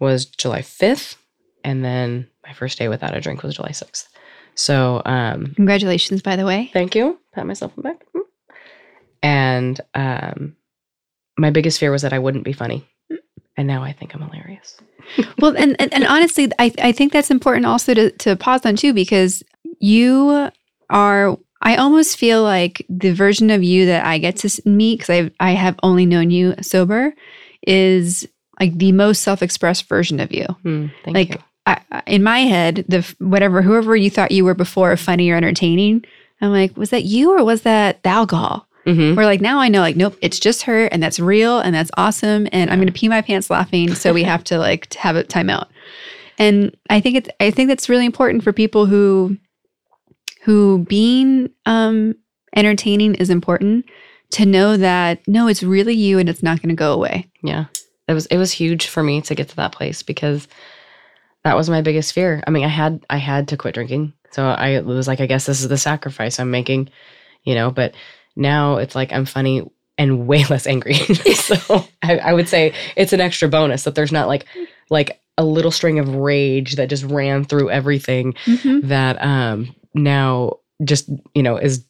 was July 5th, and then my first day without a drink was July 6th. So um congratulations by the way Thank you. Pat myself on the back. Mm. And um, my biggest fear was that I wouldn't be funny. And now I think I'm hilarious. [laughs] well and, and and honestly i i think that's important also to to pause on too because you are i almost feel like the version of you that i get to meet because i i have only known you sober is like the most self-expressed version of you thank Like, you. I, in my head the whatever whoever you thought you were before funny or entertaining i'm like was that you or was that the alcohol Mhm. Where like now I know like nope, it's just her and that's real and that's awesome and I'm gonna pee my pants laughing. So we have to like have a timeout. And I think it's I think that's really important for people who who being um entertaining is important to know that no, it's really you and it's not gonna go away. Yeah. It was it was huge for me to get to that place because that was my biggest fear. I mean, I had I had to quit drinking. So I was like I guess this is the sacrifice I'm making, you know, but now it's like I'm funny and [laughs] way less angry. [laughs] [laughs] so I, I would say it's an extra bonus that there's not like like a little string of rage that just ran through everything that um now just you know is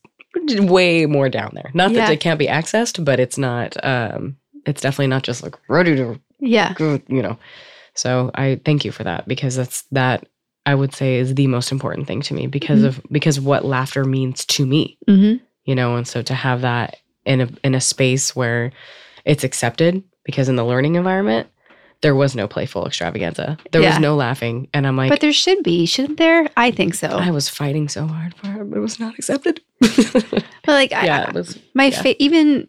way more down there. Not that it can't be accessed, but it's not um it's definitely not just like ready to Yeah. you know. So I thank you for that because that's that I would say is the most important thing to me because Mhm. of because what laughter means to me, Mm-hmm. you know, and so to have that in a in a space where it's accepted because in the learning environment there was no playful extravaganza. There Yeah. was no laughing and I'm like but there should be, shouldn't there? I think so. I was fighting so hard for it, but it was not accepted. [laughs] but like I, yeah, it was my Yeah. fa- even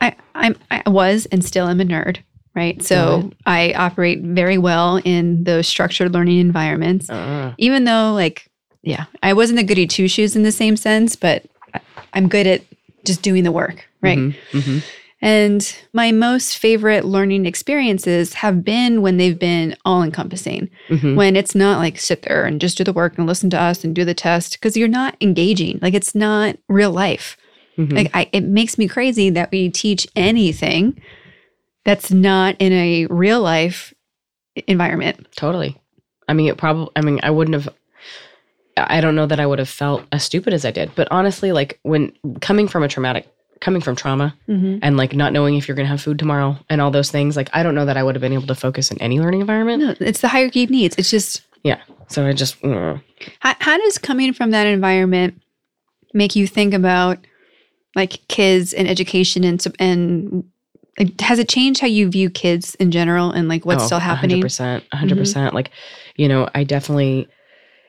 I I'm I was and still am a nerd, right? So. I operate very well in those structured learning environments. uh, Even though like yeah, I wasn't a goody two shoes in the same sense, but I- I'm good at just doing the work, right? mhm, mhm. And my most favorite learning experiences have been when they've been all encompassing, Mhm. when it's not like sit there and just do the work and listen to us and do the test because you're not engaging. Like it's not real life. Mhm. Like I, it makes me crazy that we teach anything that's not in a real life environment. Totally. I mean, it probably, I mean, I wouldn't have, I don't know that I would have felt as stupid as I did. But honestly, like when coming from a traumatic, coming from trauma Mm-hmm. and like not knowing if you're going to have food tomorrow and all those things, like I don't know that I would have been able to focus in any learning environment. No, it's the hierarchy of needs. It's just Yeah. So I just, mm. How, how does coming from that environment make you think about like kids and education and and has it changed how you view kids in general and like what's Oh, still happening? 100%. 100%. percent Like, you know, I definitely,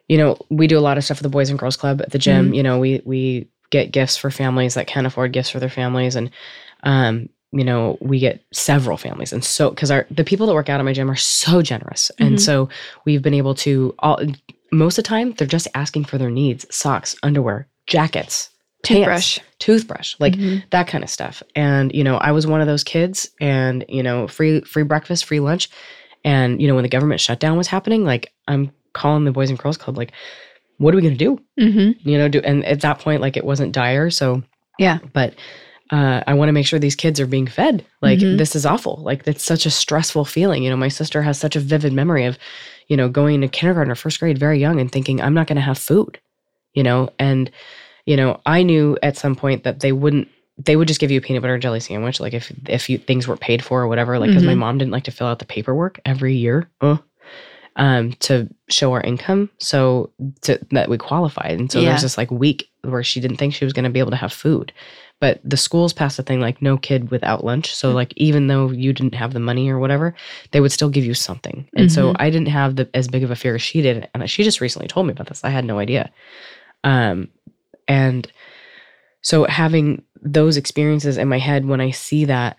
you know, we do a lot of stuff with the Boys and Girls Club at the gym. Mm-hmm. You know, we, we get gifts for families that can't afford gifts for their families. And, um, you know, we get several families. And so, cause our, the people that work out at my gym are so generous. And Mhm. so we've been able to all, most of the time, they're just asking for their needs, socks, underwear, jackets, pants, Toothbrush. toothbrush, like Mhm. that kind of stuff. And you know, I was one of those kids, and you know, free free breakfast, free lunch, and you know, when the government shutdown was happening, like I'm calling the Boys and Girls Club, like, what are we gonna do? Mhm. You know, do and at that point, like it wasn't dire, so Yeah. but. Uh, I want to make sure these kids are being fed. Like Mhm. this is awful. Like it's such a stressful feeling. You know, my sister has such a vivid memory of, you know, going to kindergarten or first grade very young and thinking I'm not going to have food. You know, and you know, I knew at some point that they wouldn't they would just give you a peanut butter and jelly sandwich like if if you things were paid for or whatever like because my Mhm. mom didn't like to fill out the paperwork every year uh, um to show our income so to, that we qualified. And so there Yeah. was this like week where she didn't think she was going to be able to have food. But the schools passed a thing like no kid without lunch. So like even though you didn't have the money or whatever they would still give you something. And so Mhm. i didn't have the as big of a fear as she did. And she just recently told me about this. I had no idea. Um and so having those experiences in my head when i see that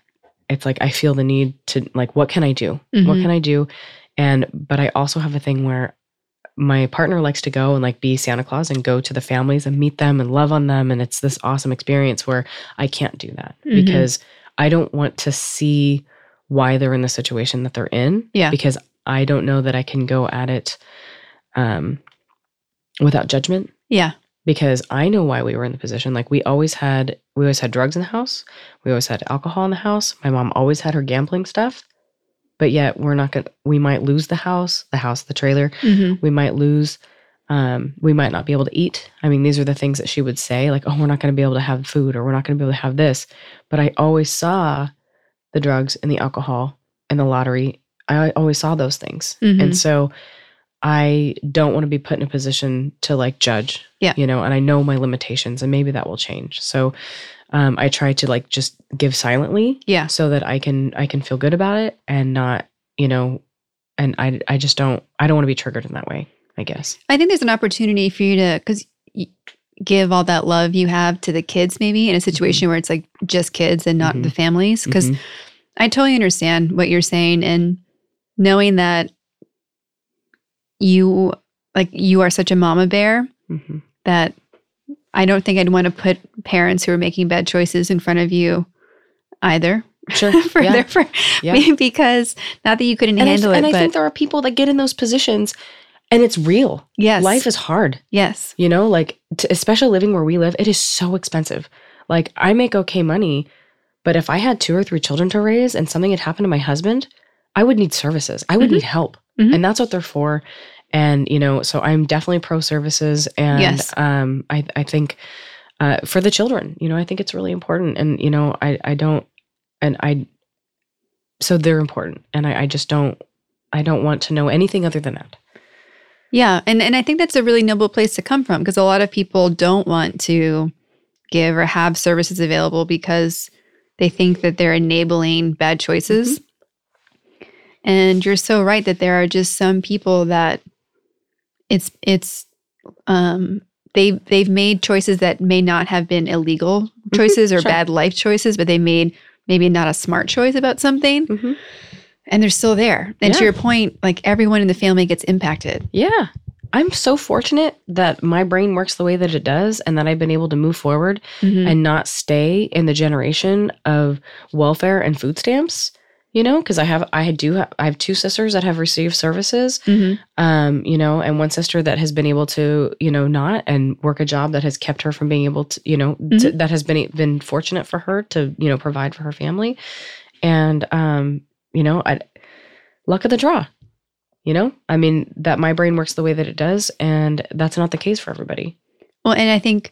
it's like i feel the need to like what can i do? What Mhm. can i do and but i also have a thing where my partner likes to go and like be santa claus and go to the families and meet them and love on them and it's this awesome experience where i can't do that Mhm. because i don't want to see why they're in the situation that they're in Yeah. because i don't know that i can go at it um without judgment Yeah. because I know why we were in the position. Like we always had, we always had drugs in the house. We always had alcohol in the house. My mom always had her gambling stuff. But yet we're not gonna. We might lose the house, the house, the trailer. Mhm. We might lose. Um, we might not be able to eat. I mean, these are the things that she would say, like, "Oh, we're not going to be able to have food, or we're not going to be able to have this." But I always saw the drugs and the alcohol and the lottery. I always saw those things, Mhm. and so I don't want to be put in a position to like judge. Yeah. You know, and I know my limitations and maybe that will change. So um I try to like just give silently Yeah. so that I can I can feel good about it and not, you know, and I I just don't I don't want to be triggered in that way, I guess. I think there's an opportunity for you to because give all that love you have to the kids maybe in a situation where it's like just kids and not Mhm. the families because Mhm. I totally understand what you're saying and knowing that you like you are such a mama bear Mhm. that I don't think I'd want to put parents who are making bad choices in front of you either. Sure. [laughs] for yeah. their for, Yeah. because not that you couldn't and I, handle and it, And I think there are people that get in those positions and it's real. yes, Life is hard. yes, You know, like t- especially living where we live, it is so expensive. Like I make okay money, but if I had two or three children to raise and something had happened to my husband, I would need services. I would Mhm. need help. Mhm. And that's what they're for. And you know, so I'm definitely pro services and Yes. um I I think uh for the children, you know, I think it's really important and you know, I I don't and I so they're important and I, I just don't I don't want to know anything other than that. yeah, and and I think that's a really noble place to come from because a lot of people don't want to give or have services available because they think that they're enabling bad choices. And you're so right that there are just some people that it's it's um they they've made choices that may not have been illegal choices or sure. bad life choices, but they made maybe not a smart choice about something Mm-hmm. and they're still there. And to your point, like everyone in the family gets impacted. Yeah. I'm so fortunate that my brain works the way that it does and that I've been able to move forward Mhm. and not stay in the generation of welfare and food stamps. You know, because I have I do have, I have two sisters that have received services, Mhm. um, you know, and one sister that has been able to, you know, not and work a job that has kept her from being able to, you know, to, that has been been fortunate for her to, you know, provide for her family, and um, you know, I luck of the draw. You know, I mean that my brain works the way that it does, and that's not the case for everybody. Well, and I think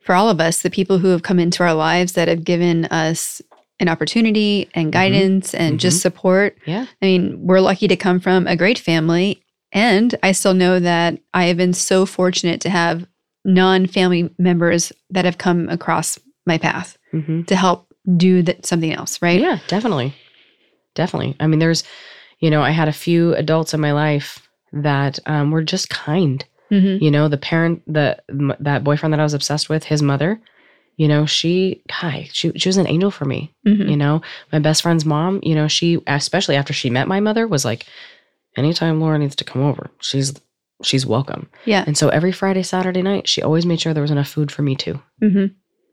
for all of us, the people who have come into our lives that have given us an opportunity and guidance and just support. Yeah. I mean, we're lucky to come from a great family. And I still know that I have been so fortunate to have non family members that have come across my path Mm-hmm. to help do that, something else, right? Yeah, definitely. Definitely. I mean, there's, you know, I had a few adults in my life that um, were just kind. hmm You know, the parent, the m- that boyfriend that I was obsessed with, his mother, you know, she, hi, she, she was an angel for me. hmm You know, my best friend's mom, you know, she, especially after she met my mother, was like, anytime Laura needs to come over, she's, she's welcome. Yeah. And so every Friday, Saturday night, she always made sure there was enough food for me too hmm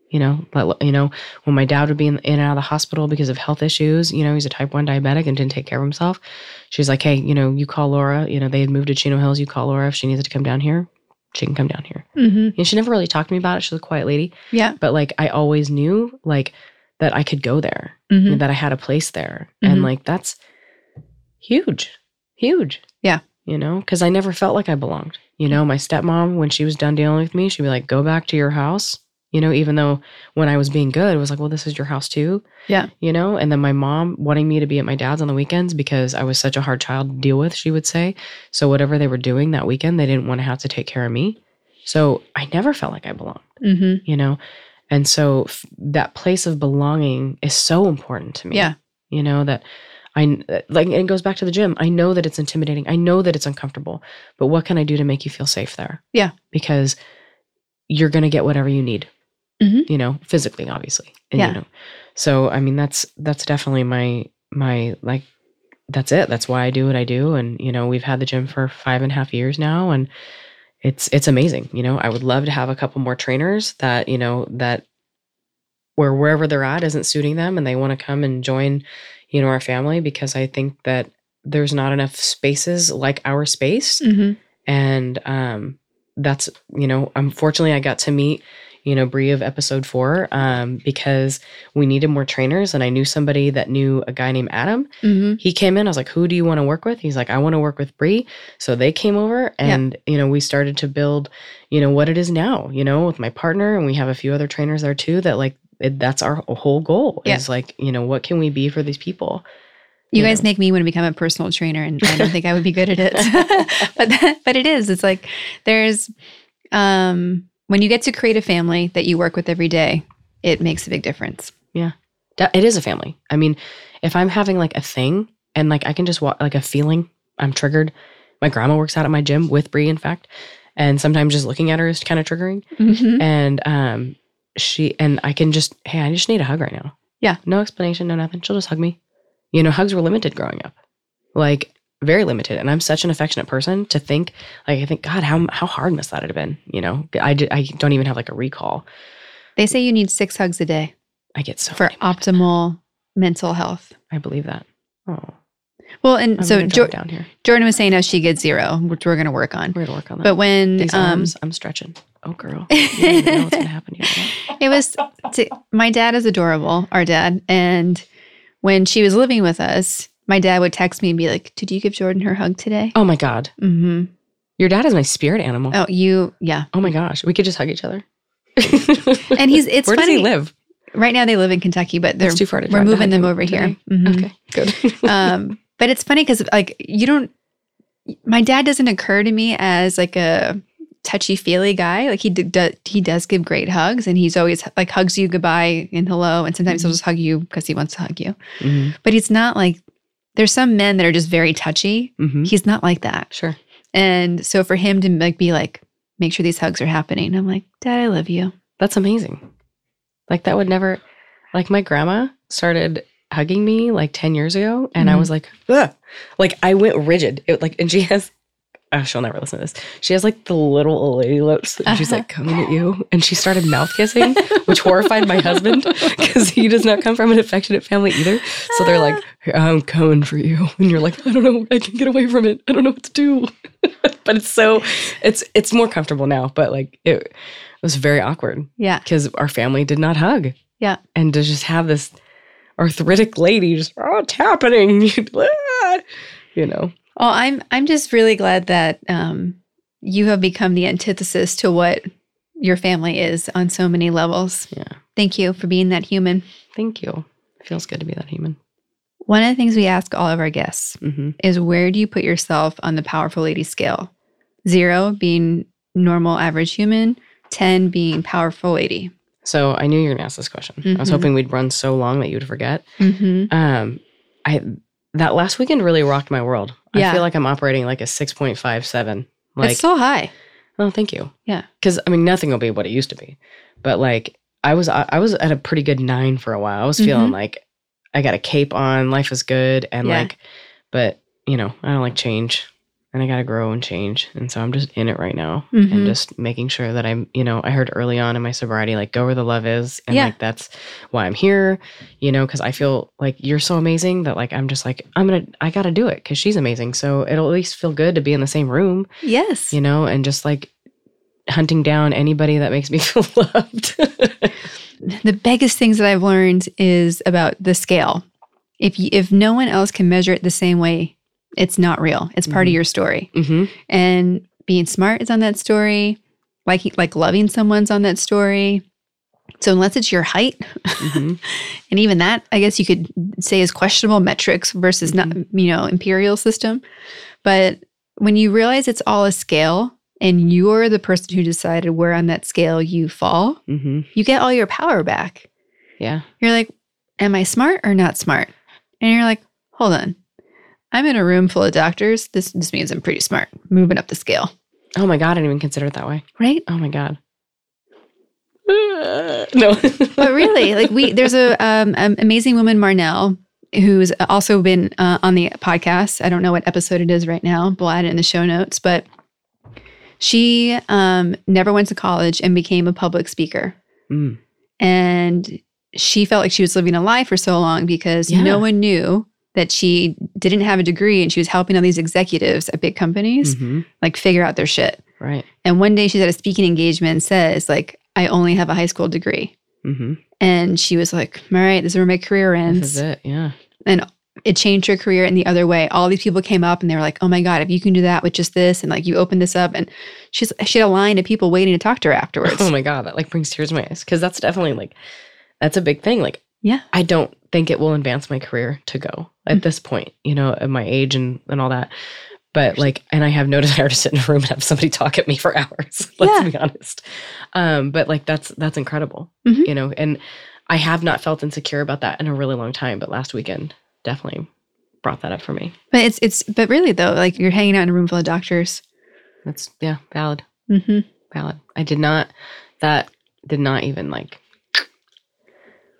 you know let- you know when my dad would be in, in and out of the hospital because of health issues you know he's a type 1 diabetic and didn't take care of himself she's like hey you know you call laura you know they had moved to chino hills you call laura if she needs to come down here she can come down here. Hmm and she never really talked to me about it. She's a quiet lady. Yeah. but like i always knew like that i could go there hmm and that i had a place there. And Mhm. like that's huge huge. Yeah. you know because i never felt like i belonged. You know my stepmom when she was done dealing with me she'd be like go back to your house you know even though when i was being good it was like well this is your house too. Yeah. you know and then my mom wanting me to be at my dad's on the weekends because i was such a hard child to deal with she would say. So whatever they were doing that weekend they didn't want to have to take care of me. So i never felt like i belonged hmm you know? And so f- that place of belonging is so important to me. Yeah. you know that i like it goes back to the gym. I know that it's intimidating. I know that it's uncomfortable. But what can i do to make you feel safe there? Yeah. because you're going to get whatever you need Mhm. you know physically obviously. And, Yeah. you know so i mean that's that's definitely my my like that's it. That's why i do what i do. And you know we've had the gym for five and a half years now and it's it's amazing. You know i would love to have a couple more trainers that you know that where wherever they're at isn't suiting them and they want to come and join you know our family because i think that there's not enough spaces like our space. Hmm and um that's you know unfortunately i got to meet you know bree of episode four um because we needed more trainers and i knew somebody that knew a guy named adam hmm he came in i was like who do you want to work with he's like i want to work with bree so they came over and you know we started to build you know what it is now you know with my partner and we have a few other trainers there too that like it, that's our whole goal Yeah. is like you know what can we be for these people You you guys know. make me want to become a personal trainer, and I don't think I would be good at it. [laughs] [laughs] but that, but it is. It's like there's um, when you get to create a family that you work with every day, it makes a big difference. Yeah. it is a family. I mean, if I'm having like a thing and like I can just walk like a feeling, I'm triggered. My grandma works out at my gym with Bree, in fact, and sometimes just looking at her is kind of triggering. Mm-hmm. And um, she and I can just hey, I just need a hug right now. Yeah. no explanation, no nothing. She'll just hug me. You know, hugs were limited growing up, like very limited. And I'm such an affectionate person to think like I think God, how how hard must that have been? You know, I did, I don't even have like a recall. They say you need six hugs a day I get so for optimal mental health. I believe that. Oh, Well, and I'm so jo- down here. Jordan was saying how she gets zero, which we're going to work on. We're gonna work on that. But when These um, arms, I'm stretching. Oh, girl, you don't know what's gonna happen here. [laughs] it was to, my dad is adorable, our dad, and when she was living with us, my dad would text me and be like, "Did you give Jordan her hug today?" Oh my god, Mm-hmm. your dad is my spirit animal. Oh, you, yeah. Oh my gosh, we could just hug each other. [laughs] And he's it's Where funny. does he live? Right now they live in Kentucky, but they're It's too far to we're moving them over here. today. Mhm. Okay, good. [laughs] um, but it's funny because like you don't. My dad doesn't occur to me as like a touchy feely guy. Like he d- do, he does give great hugs, and he's always like hugs you goodbye and hello, and sometimes he'll just hug you because he wants to hug you. Mhm, But he's not like. There's some men that are just very touchy. mhm. He's not like that, Sure. and so for him to like be like, make sure these hugs are happening. I'm like, Dad, I love you. That's amazing. Like that would never. Like my grandma started hugging me like ten years ago, and I Mhm. was like, Ugh. like I went rigid. It like, and she has. Oh, she'll never listen to this. She has like the little old lady lips. And she's like [laughs] coming at you. And she started mouth kissing, which horrified my husband [laughs] because he does not come from an affectionate family either. So they're like, I'm coming for you. And you're like, I don't know. I can get away from it. I don't know what to do. [laughs] but it's so, it's, it's more comfortable now. But like it, it was very awkward Yeah. because our family did not hug. Yeah. And to just have this arthritic lady just, oh, it's happening. you know, Well, I'm I'm just really glad that um, you have become the antithesis to what your family is on so many levels. Yeah. Thank you for being that human. thank you. It feels good to be that human. One of the things we ask all of our guests hmm is where do you put yourself on the powerful lady scale? Zero being normal average human, 10 being powerful lady. So I knew you were gonna ask this question. I was Mhm. hoping we'd run so long that you'd forget. Mm-hmm. Um, I that last weekend really rocked my world. Yeah. I feel like I'm operating like a six point five seven. Like, it's so high. oh, thank you. Yeah. Because I mean, nothing will be what it used to be, but like I was, I, was at a pretty good nine for a while. I was feeling Mhm. like I got a cape on, life is good, and Yeah. like, but you know, I don't like change, and I got to grow and change, and so I'm just in it right now, Mhm. and just making sure that I'm, you know, I heard early on in my sobriety, like go where the love is, and Yeah. like that's why I'm here, you know, because I feel like you're so amazing that like I'm just like I'm gonna, I got to do it because she's amazing, so it'll at least feel good to be in the same room, Yes. you know, and just like hunting down anybody that makes me [laughs] feel loved. the biggest things that I've learned is about the scale. If you, if no one else can measure it the same way, it's not real. It's part of Mhm. your story. hmm And being smart is on that story. Like like loving someone's on that story. So unless it's your height, hmm [laughs] and even that, I guess you could say is questionable metrics versus not you know imperial system. But when you realize it's all a scale, and you're the person who decided where on that scale you fall, hmm you get all your power back. Yeah. You're like, am I smart or not smart? And you're like, hold on. I'm in a room full of doctors. This this means I'm pretty smart. Moving up the scale. Oh my god, I didn't even consider it that way. Right? Oh my god. [laughs] no. [laughs] But really, like we there's a um an amazing woman, Marnell, who's also been uh, on the podcast. I don't know what episode it is right now, but we'll add it in the show notes. But she um never went to college and became a public speaker. Mm. And she felt like she was living a lie for so long because Yeah. no one knew that she didn't have a degree and she was helping all these executives at big companies Mhm. like figure out their shit. Right. And one day she's at a speaking engagement and says, like, I only have a high school degree. hmm And she was like, All right, this is where my career This ends. is it. Yeah. And it changed her career in the other way. All these people came up and they were like, Oh my God, if you can do that with just this, and like you open this up. And she's she had a line of people waiting to talk to her afterwards. Oh my god, that like brings tears to my eyes because that's definitely like that's a big thing. Like, Yeah. I don't think it will advance my career to go at Mm. this point. You know, at my age and and all that. But like, and I have no [laughs] desire to sit in a room and have somebody talk at me for [laughs] hours. Let's Yeah. be honest. Um, but like, that's that's incredible. Mhm. You know, and I have not felt insecure about that in a really long time. But last weekend definitely brought that up for me. But it's it's but really though, like you're hanging out in a room full of doctors. That's yeah, valid. Mm-hmm. valid. I did not that did not even like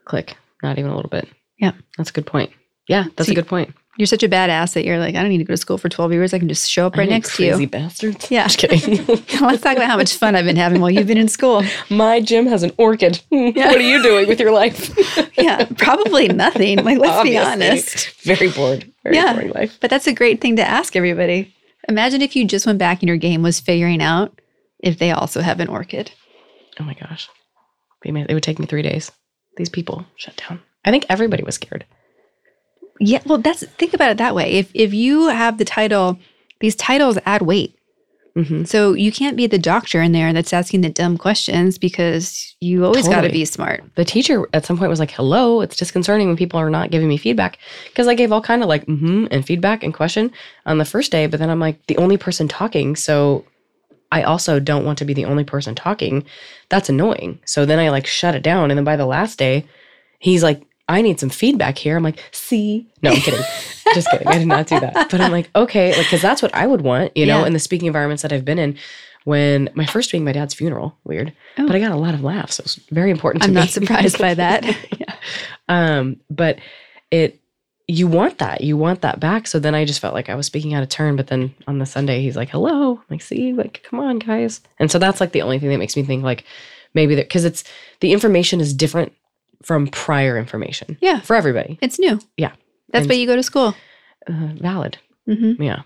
click. Not even a little bit. Yeah. That's a good point. Yeah, that's See, a good point. You're such a badass that you're like, I don't need to go to school for 12 years. I can just show up right next to crazy you. bastards. Yeah. Just kidding. [laughs] Let's talk about how much fun I've been having while you've been in school. [laughs] My gym has an orchid. [laughs] Yeah. What are you doing with your life? Yeah, probably nothing. Like, let's be honest. Very bored. Very Yeah. boring life. But that's a great thing to ask everybody. Imagine if you just went back and your game was figuring out if they also have an orchid. Oh my gosh. It would take me three days. These people shut down. I think everybody was scared. Yeah, well, that's think about it that way. If if you have the title, these titles add weight. Mm-hmm. So you can't be the doctor in there that's asking the dumb questions because you always got to be smart. the teacher at some point was like, "Hello, it's disconcerting when people are not giving me feedback." Because I gave all kind of like mm-hmm and feedback and question on the first day, but then I'm like the only person talking, so I also don't want to be the only person talking. That's annoying. So then I like shut it down, and then by the last day, he's like, "I need some feedback here." I'm like, "See, no, I'm kidding, [laughs] just kidding. I did not do that." But I'm like, okay, like because that's what I would want, you know, Yeah. in the speaking environments that I've been in. When my first being my dad's funeral, weird, Oh. but I got a lot of laughs. So it was very important to I'm me. not surprised by that. [laughs] yeah. um, but it you want that. You want that back. So then I just felt like I was speaking out of turn. But then on the Sunday, he's like, hello. I'm like, see, like, come on, guys. And so that's like the only thing that makes me think like maybe that because it's the information is different from prior information Yeah. for everybody. It's new. Yeah. That's And- why you go to school. Uh, valid. hmm Yeah.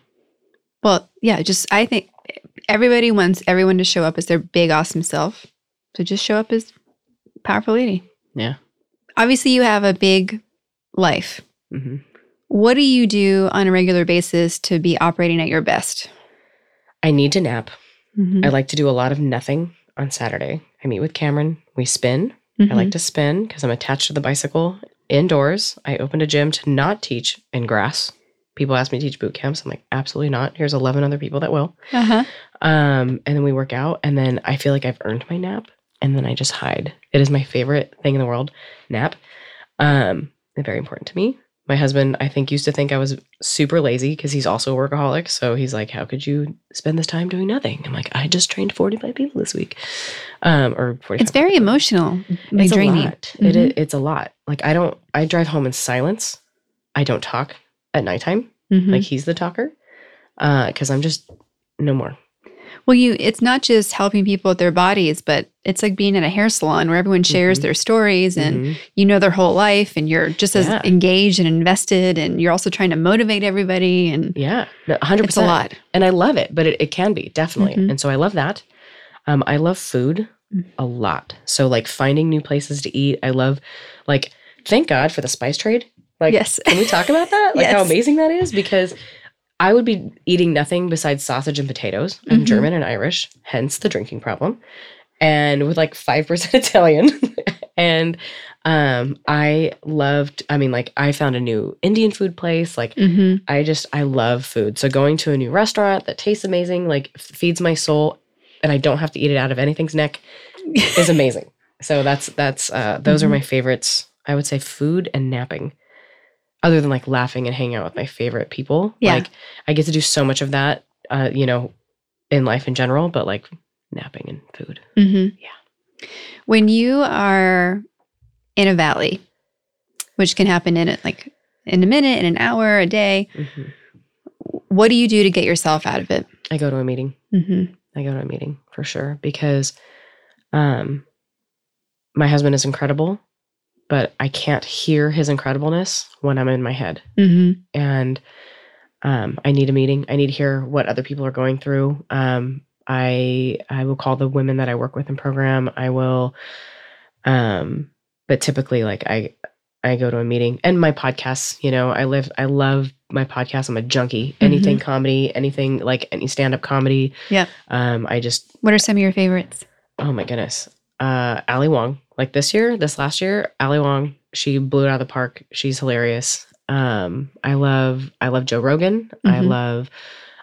Well, yeah, just I think everybody wants everyone to show up as their big, awesome self. So just show up as powerful lady. Yeah. Obviously, you have a big life. hmm What do you do on a regular basis to be operating at your best? I need to nap. Mhm. I like to do a lot of nothing on Saturday. I meet with Cameron. We spin. I Mhm. like to spin because I'm attached to the bicycle indoors. I opened a gym to not teach in grass. People ask me to teach boot camps. I'm like, absolutely not. Here's 11 other people that will. Uh-huh. Um, and then we work out, and then I feel like I've earned my nap, and then I just hide. It is my favorite thing in the world, nap. Um, very important to me. My husband, I think, used to think I was super lazy because he's also a workaholic. So he's like, "How could you spend this time doing nothing?" I'm like, "I just trained 45 people this week, um, or 45." It's very emotional, and it's draining. a lot. It Mhm. i- it's a lot. Like I don't. I drive home in silence. I don't talk at nighttime. Mhm. Like he's the talker, because I'm just no more. Well, you it's not just helping people with their bodies, but it's like being at a hair salon where everyone shares Mhm. their stories and Mhm. you know their whole life and you're just as Yeah. engaged and invested and you're also trying to motivate everybody and Yeah, no, 100%. it's a lot. And I love it, but it, it can be definitely. Mhm. And so I love that. Um, I love food Mm. a lot. So like finding new places to eat. I love like thank God for the spice trade. Like yes. can we talk about that? [laughs] Like how amazing that is? Because I would be eating nothing besides sausage and potatoes. I'm Mhm. German and Irish, hence the drinking problem. And with like 5% [laughs] Italian. and um I loved I mean like I found a new Indian food place. Like mm-hmm. I just I love food. So going to a new restaurant that tastes amazing, like feeds my soul, and I don't have to eat it out of anything's neck is [laughs] amazing. so that's that's uh those Mhm. are my favorites. I would say food and napping. Other than like laughing and hanging out with my favorite people. Yeah. Like I get to do so much of that uh, you know, in life in general, but like napping and food. Mm-hmm. Yeah. When you are in a valley, which can happen in it like in a minute, in an hour, a day, Mhm. what do you do to get yourself out of it? I go to a meeting. hmm I go to a meeting for sure because um my husband is incredible, but I can't hear his incredibleness when I'm in my head. hmm And um I need a meeting. I need to hear what other people are going through. Um I I will call the women that I work with in program. I will um but typically like I I go to a meeting and my podcasts, you know, I live I love my podcast. I'm a junkie. Anything comedy, anything like any stand-up comedy. Yeah. Um I just What are some of your favorites? Oh my goodness. Uh Ali Wong. Like this year, this last year, Ali Wong, she blew it out of the park. She's hilarious. Um I love I love Joe Rogan. I Mhm. love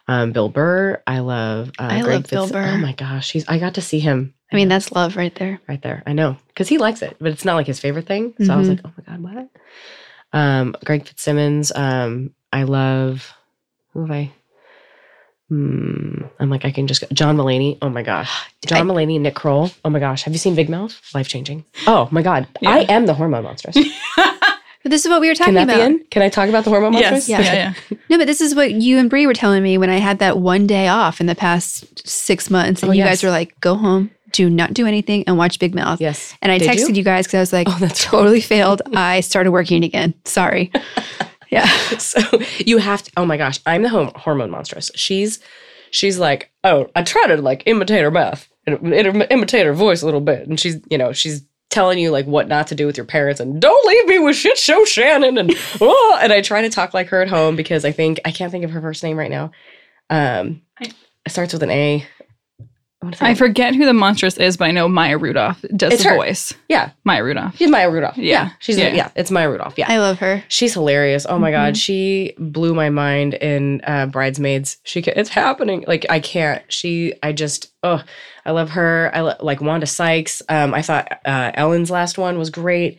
um Bill Burr. I love uh I love Bill Burr. Oh my gosh, he's I got to see him. I mean, that's love right there. right there. I know. Cuz he likes it, but it's not like his favorite thing. So I was Mhm. like, "Oh my god, what?" Um Greg Fitzsimmons, um I love who have I Hmm. I'm like, I can just go. John Mulaney. Oh my gosh. [gasps] John I- Mulaney Nick Kroll. Oh my gosh. Have you seen Big Mouth? Life changing. [gasps] Oh my God. Yeah. I am the hormone monstress. [laughs] But this is what we were Can talking that about. be in? Can I talk about the hormone monstress? yes. Yeah. [laughs] Yeah. No, but this is what you and Bree were telling me when I had that one day off in the past six months, and Oh, you yes. guys were like, "Go home, do not do anything, and watch Big Mouth." Yes. And I Did texted you, guys because I was like, Oh, that's "Totally failed. I started working again. Sorry." [laughs] yeah. [laughs] so you have to oh my gosh i'm the hormone monstress. She's she's like oh i try to like imitate her mouth and imitate her voice a little bit. And she's you know she's telling you like what not to do with your parents and don't leave me with shit show shannon and [laughs] oh, and i try to talk like her at home because i think i can't think of her first name right now. Um I- it starts with an a I I forget who the monstress is, but I know Maya Rudolph does It's the her. voice. yeah Maya Rudolph. she's maya rudolph yeah, Yeah. she's Yeah. yeah it's maya rudolph yeah I love her. She's hilarious. Oh my god, Mhm. she blew my mind in uh, Bridesmaids. She ca- it's happening. Like I can't. She I just oh I love her. I lo- like Wanda Sykes. Um, I thought uh, Ellen's last one was great.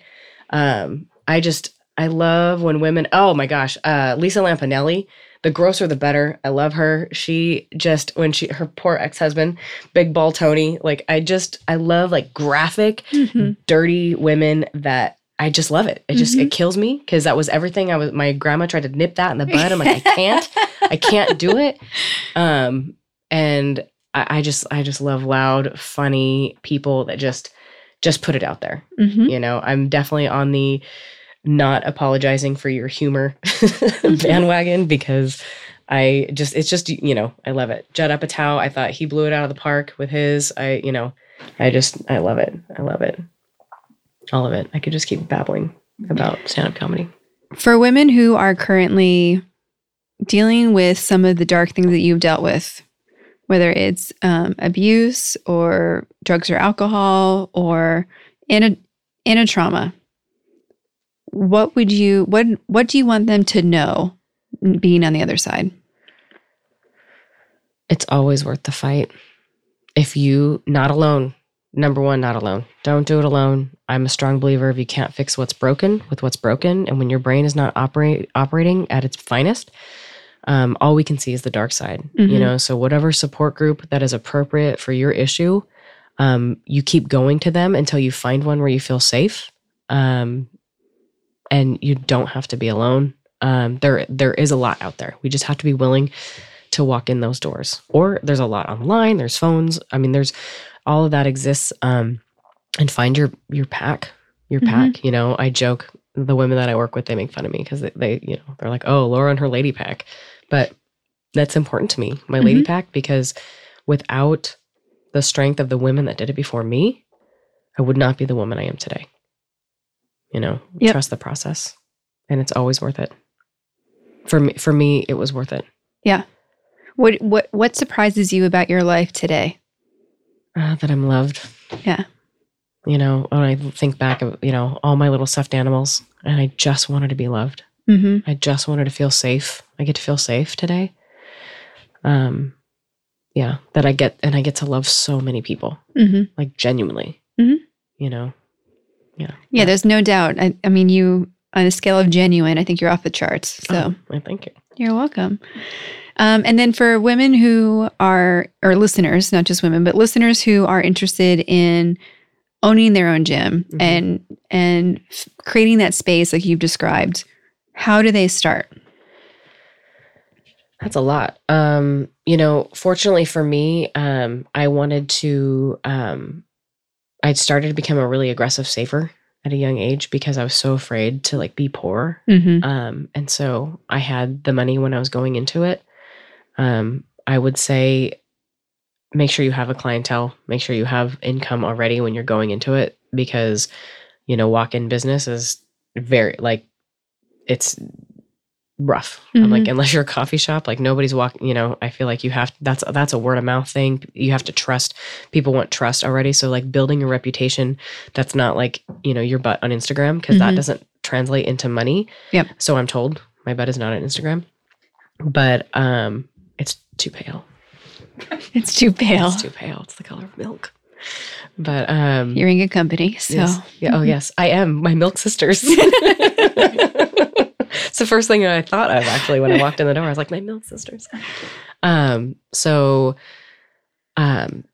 Um, I just I love when women. Oh my gosh, uh, Lisa Lampanelli. The grosser the better. I love her. She just when she her poor ex husband, Big Ball Tony. Like I just I love like graphic Mhm. dirty women that I just love it. It just it kills me because that was everything. I was my grandma tried to nip that in the bud. I'm like, I [laughs] can't, I can't do it. Um, and I, I just I just love loud, funny people that just just put it out there. Mhm. You know, I'm definitely on the not apologizing for your humor [laughs] bandwagon because I just it's just you know I love it. Judd Apatow, I thought he blew it out of the park with his. I you know I just I love it. I love it. All of it. I could just keep babbling about stand up comedy. For women who are currently dealing with some of the dark things that you've dealt with, whether it's um, abuse or drugs or alcohol or in a in a trauma, what would you what what do you want them to know being on the other side? It's always worth the fight. If you not alone, number one, not alone. Don't do it alone. I'm a strong believer if you can't fix what's broken with what's broken, and when your brain is not operate operating at its finest, um, all we can see is the dark side. You Mhm. know, so whatever support group that is appropriate for your issue, um, you keep going to them until you find one where you feel safe, um, and you don't have to be alone. Um, there, there is a lot out there. We just have to be willing to walk in those doors. Or there's a lot online. There's phones. I mean, there's all of that exists. Um, and find your your pack, your Mhm. pack. You know, I joke. The women that I work with, they make fun of me because they, they, you know, they're like, "Oh, Laura and her lady pack," but that's important to me, my lady Mhm. pack, because without the strength of the women that did it before me, I would not be the woman I am today. You know, Yep. trust the process, and it's always worth it. For me, for me, it was worth it. Yeah. What what what surprises you about your life today? Uh, that I'm loved. Yeah. You know, when I think back of you know all my little stuffed animals, and I just wanted to be loved. Mm-hmm. I just wanted to feel safe. I get to feel safe today. Um, yeah, that I get, and I get to love so many people, Mm-hmm. like genuinely. Mhm. You know, yeah, Yeah, there's no doubt. I, I mean, you on a scale of genuine, I think you're off the charts. So. Oh, thank you. You're welcome. Um, and then for women who are, or listeners, not just women, but listeners who are interested in owning their own gym Mhm. and and f- creating that space like you've described, how do they start? That's a lot. Um, you know, fortunately for me, um, I wanted to um I'd started to become a really aggressive saver at a young age because I was so afraid to like be poor. Mm-hmm. Um, and so I had the money when I was going into it. Um, I would say make sure you have a clientele, make sure you have income already when you're going into it because, you know, walk in business is very like it's rough. I'm like, unless you're a coffee shop, like nobody's walking, you know, I feel like you have that's that's a word of mouth thing. You have to trust. People want trust already. So like building a reputation that's not like, you know, your butt on Instagram, because Mhm. that doesn't translate into money. Yep. So I'm told my butt is not on Instagram. But um it's too pale. [laughs] It's too pale. It's too pale. It's the color of milk. But um You're in good company. So Yes. Yeah. Oh, yes. I am. My milk sisters. [laughs] [laughs] it's the first thing that I thought of actually when I walked in the door. I was like, my milk sisters. Um, so um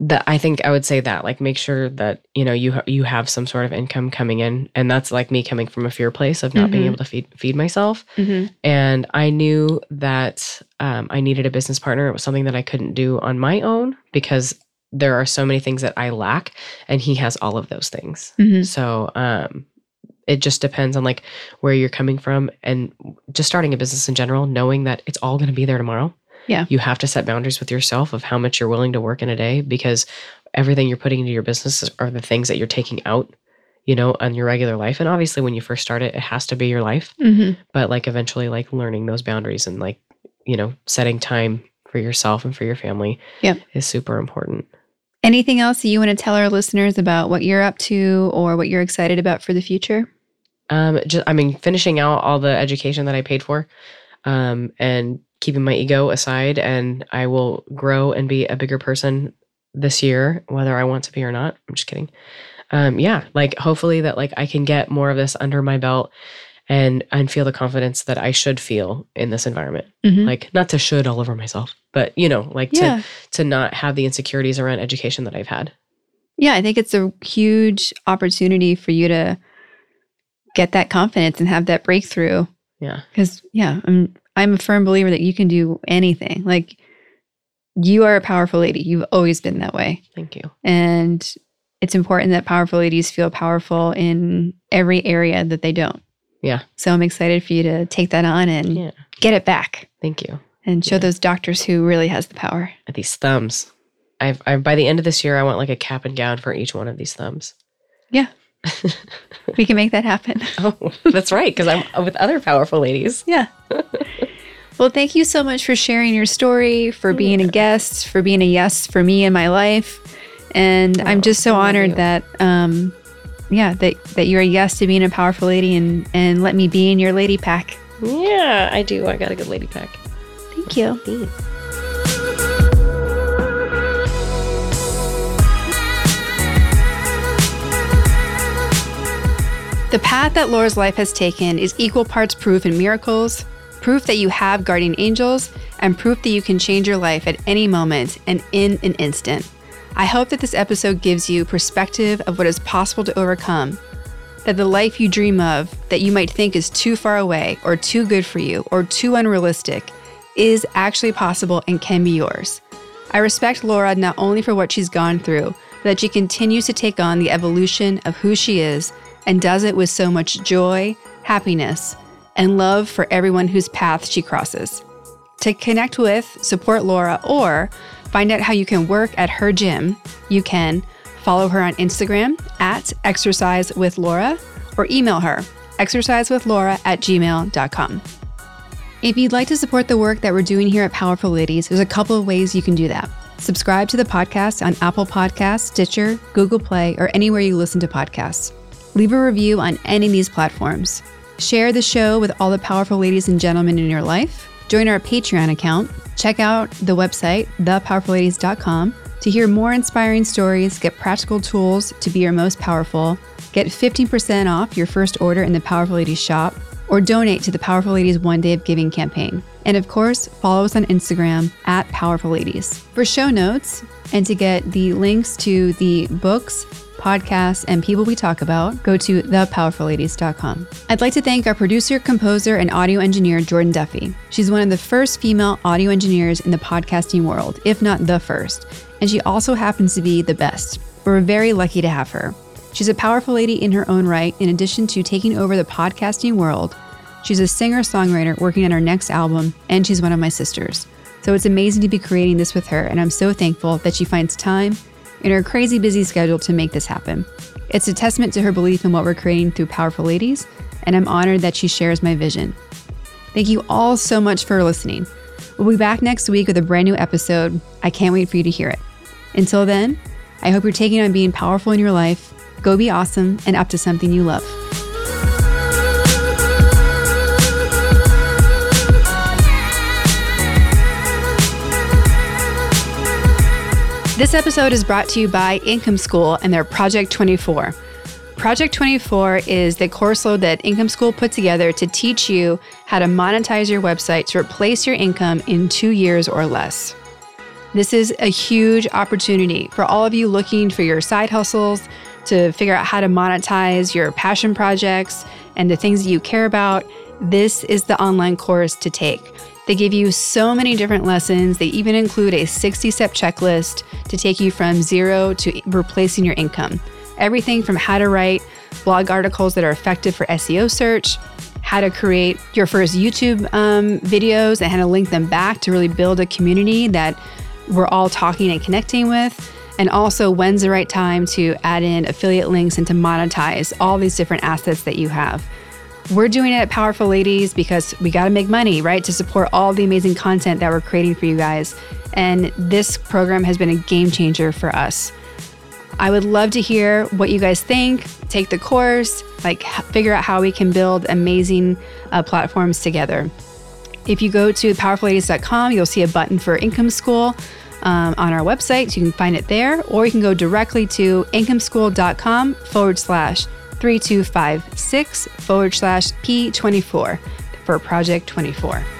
that I think I would say that like make sure that you know you ha- you have some sort of income coming in and that's like me coming from a fear place of not being Mhm. able to feed feed myself Mhm. and I knew that um, I needed a business partner. It was something that I couldn't do on my own because there are so many things that I lack, and he has all of those things. Mhm. So um, it just depends on like where you're coming from, and just starting a business in general, knowing that it's all going to be there tomorrow. Yeah. you have to set boundaries with yourself of how much you're willing to work in a day because everything you're putting into your business are the things that you're taking out. You know, on your regular life, and obviously, when you first start it, it has to be your life Mhm. but like eventually like learning those boundaries and like you know setting time for yourself and for your family Yep. is super important anything else that you want to tell our listeners about what you're up to or what you're excited about for the future? um just i mean finishing out all the education that i paid for um and keeping my ego aside and i will grow and be a bigger person this year whether i want to be or not i'm just kidding um yeah like hopefully that like i can get more of this under my belt and and feel the confidence that i should feel in this environment Mhm. like not to should all over myself but you know like to to not have the insecurities around education that I've had. Yeah, I think it's a huge opportunity for you to get that confidence and have that breakthrough. Yeah. Because yeah, I'm I'm a firm believer that you can do anything. Like you are a powerful lady. You've always been that way. Thank you. And it's important that powerful ladies feel powerful in every area that they don't. Yeah. So I'm excited for you to take that on and Yeah. get it back Thank you. And show Yeah. those doctors who really has the power. At these thumbs. I've, I by the end of this year, I want like a cap and gown for each one of these thumbs. Yeah. [laughs] we can make that happen. Oh, that's right. Because I'm with other powerful ladies. [laughs] Yeah. well, thank you so much for sharing your story, for being a guest, for being a yes for me in my life. And I'm Oh, just so honored that um yeah, that that you're a yes to being a powerful lady and and let me be in your lady pack. Yeah, I do. I got a good lady pack. Thank you. The path that Laura's life has taken is equal parts proof in miracles, proof that you have guardian angels, and proof that you can change your life at any moment and in an instant. I hope that this episode gives you perspective of what is possible to overcome, that the life you dream of, that you might think is too far away or too good for you or too unrealistic, is actually possible and can be yours. I respect Laura not only for what she's gone through, but that she continues to take on the evolution of who she is and does it with so much joy, happiness, and love for everyone whose path she crosses. To connect with, support Laura, or find out how you can work at her gym, you can follow her on Instagram at exercise with Laura or email her exercisewithlaura at gmail.com. If you'd like to support the work that we're doing here at Powerful Ladies, there's a couple of ways you can do that. Subscribe to the podcast on Apple Podcasts, Stitcher, Google Play, or anywhere you listen to podcasts. Leave a review on any of these platforms. Share the show with all the powerful ladies and gentlemen in your life. Join our Patreon account. Check out the website, thepowerfulladies.com, to hear more inspiring stories, get practical tools to be your most powerful, get 15% off your first order in the Powerful Ladies shop, or donate to the Powerful Ladies One Day of Giving campaign. And of course, follow us on Instagram at Powerful Ladies. For show notes and to get the links to the books, podcasts, and people we talk about, go to thepowerfulladies.com. I'd like to thank our producer, composer, and audio engineer, Jordan Duffy. She's one of the first female audio engineers in the podcasting world, if not the first, and she also happens to be the best. We're very lucky to have her. She's a powerful lady in her own right, in addition to taking over the podcasting world. She's a singer songwriter working on her next album, and she's one of my sisters. So it's amazing to be creating this with her, and I'm so thankful that she finds time in her crazy busy schedule to make this happen. It's a testament to her belief in what we're creating through Powerful Ladies, and I'm honored that she shares my vision. Thank you all so much for listening. We'll be back next week with a brand new episode. I can't wait for you to hear it. Until then, I hope you're taking on being powerful in your life. Go be awesome and up to something you love. This episode is brought to you by Income School and their Project 24. Project 24 is the course load that Income School put together to teach you how to monetize your website to replace your income in two years or less. This is a huge opportunity for all of you looking for your side hustles, to figure out how to monetize your passion projects and the things that you care about. This is the online course to take. They give you so many different lessons. They even include a 60 step checklist to take you from zero to replacing your income. Everything from how to write blog articles that are effective for SEO search, how to create your first YouTube um, videos and how to link them back to really build a community that we're all talking and connecting with. And also, when's the right time to add in affiliate links and to monetize all these different assets that you have. We're doing it at Powerful Ladies because we got to make money, right? To support all the amazing content that we're creating for you guys. And this program has been a game changer for us. I would love to hear what you guys think. Take the course, like figure out how we can build amazing uh, platforms together. If you go to powerfulladies.com, you'll see a button for Income School um, on our website. So you can find it there, or you can go directly to incomeschool.com forward slash 3256 forward slash P24 for Project 24.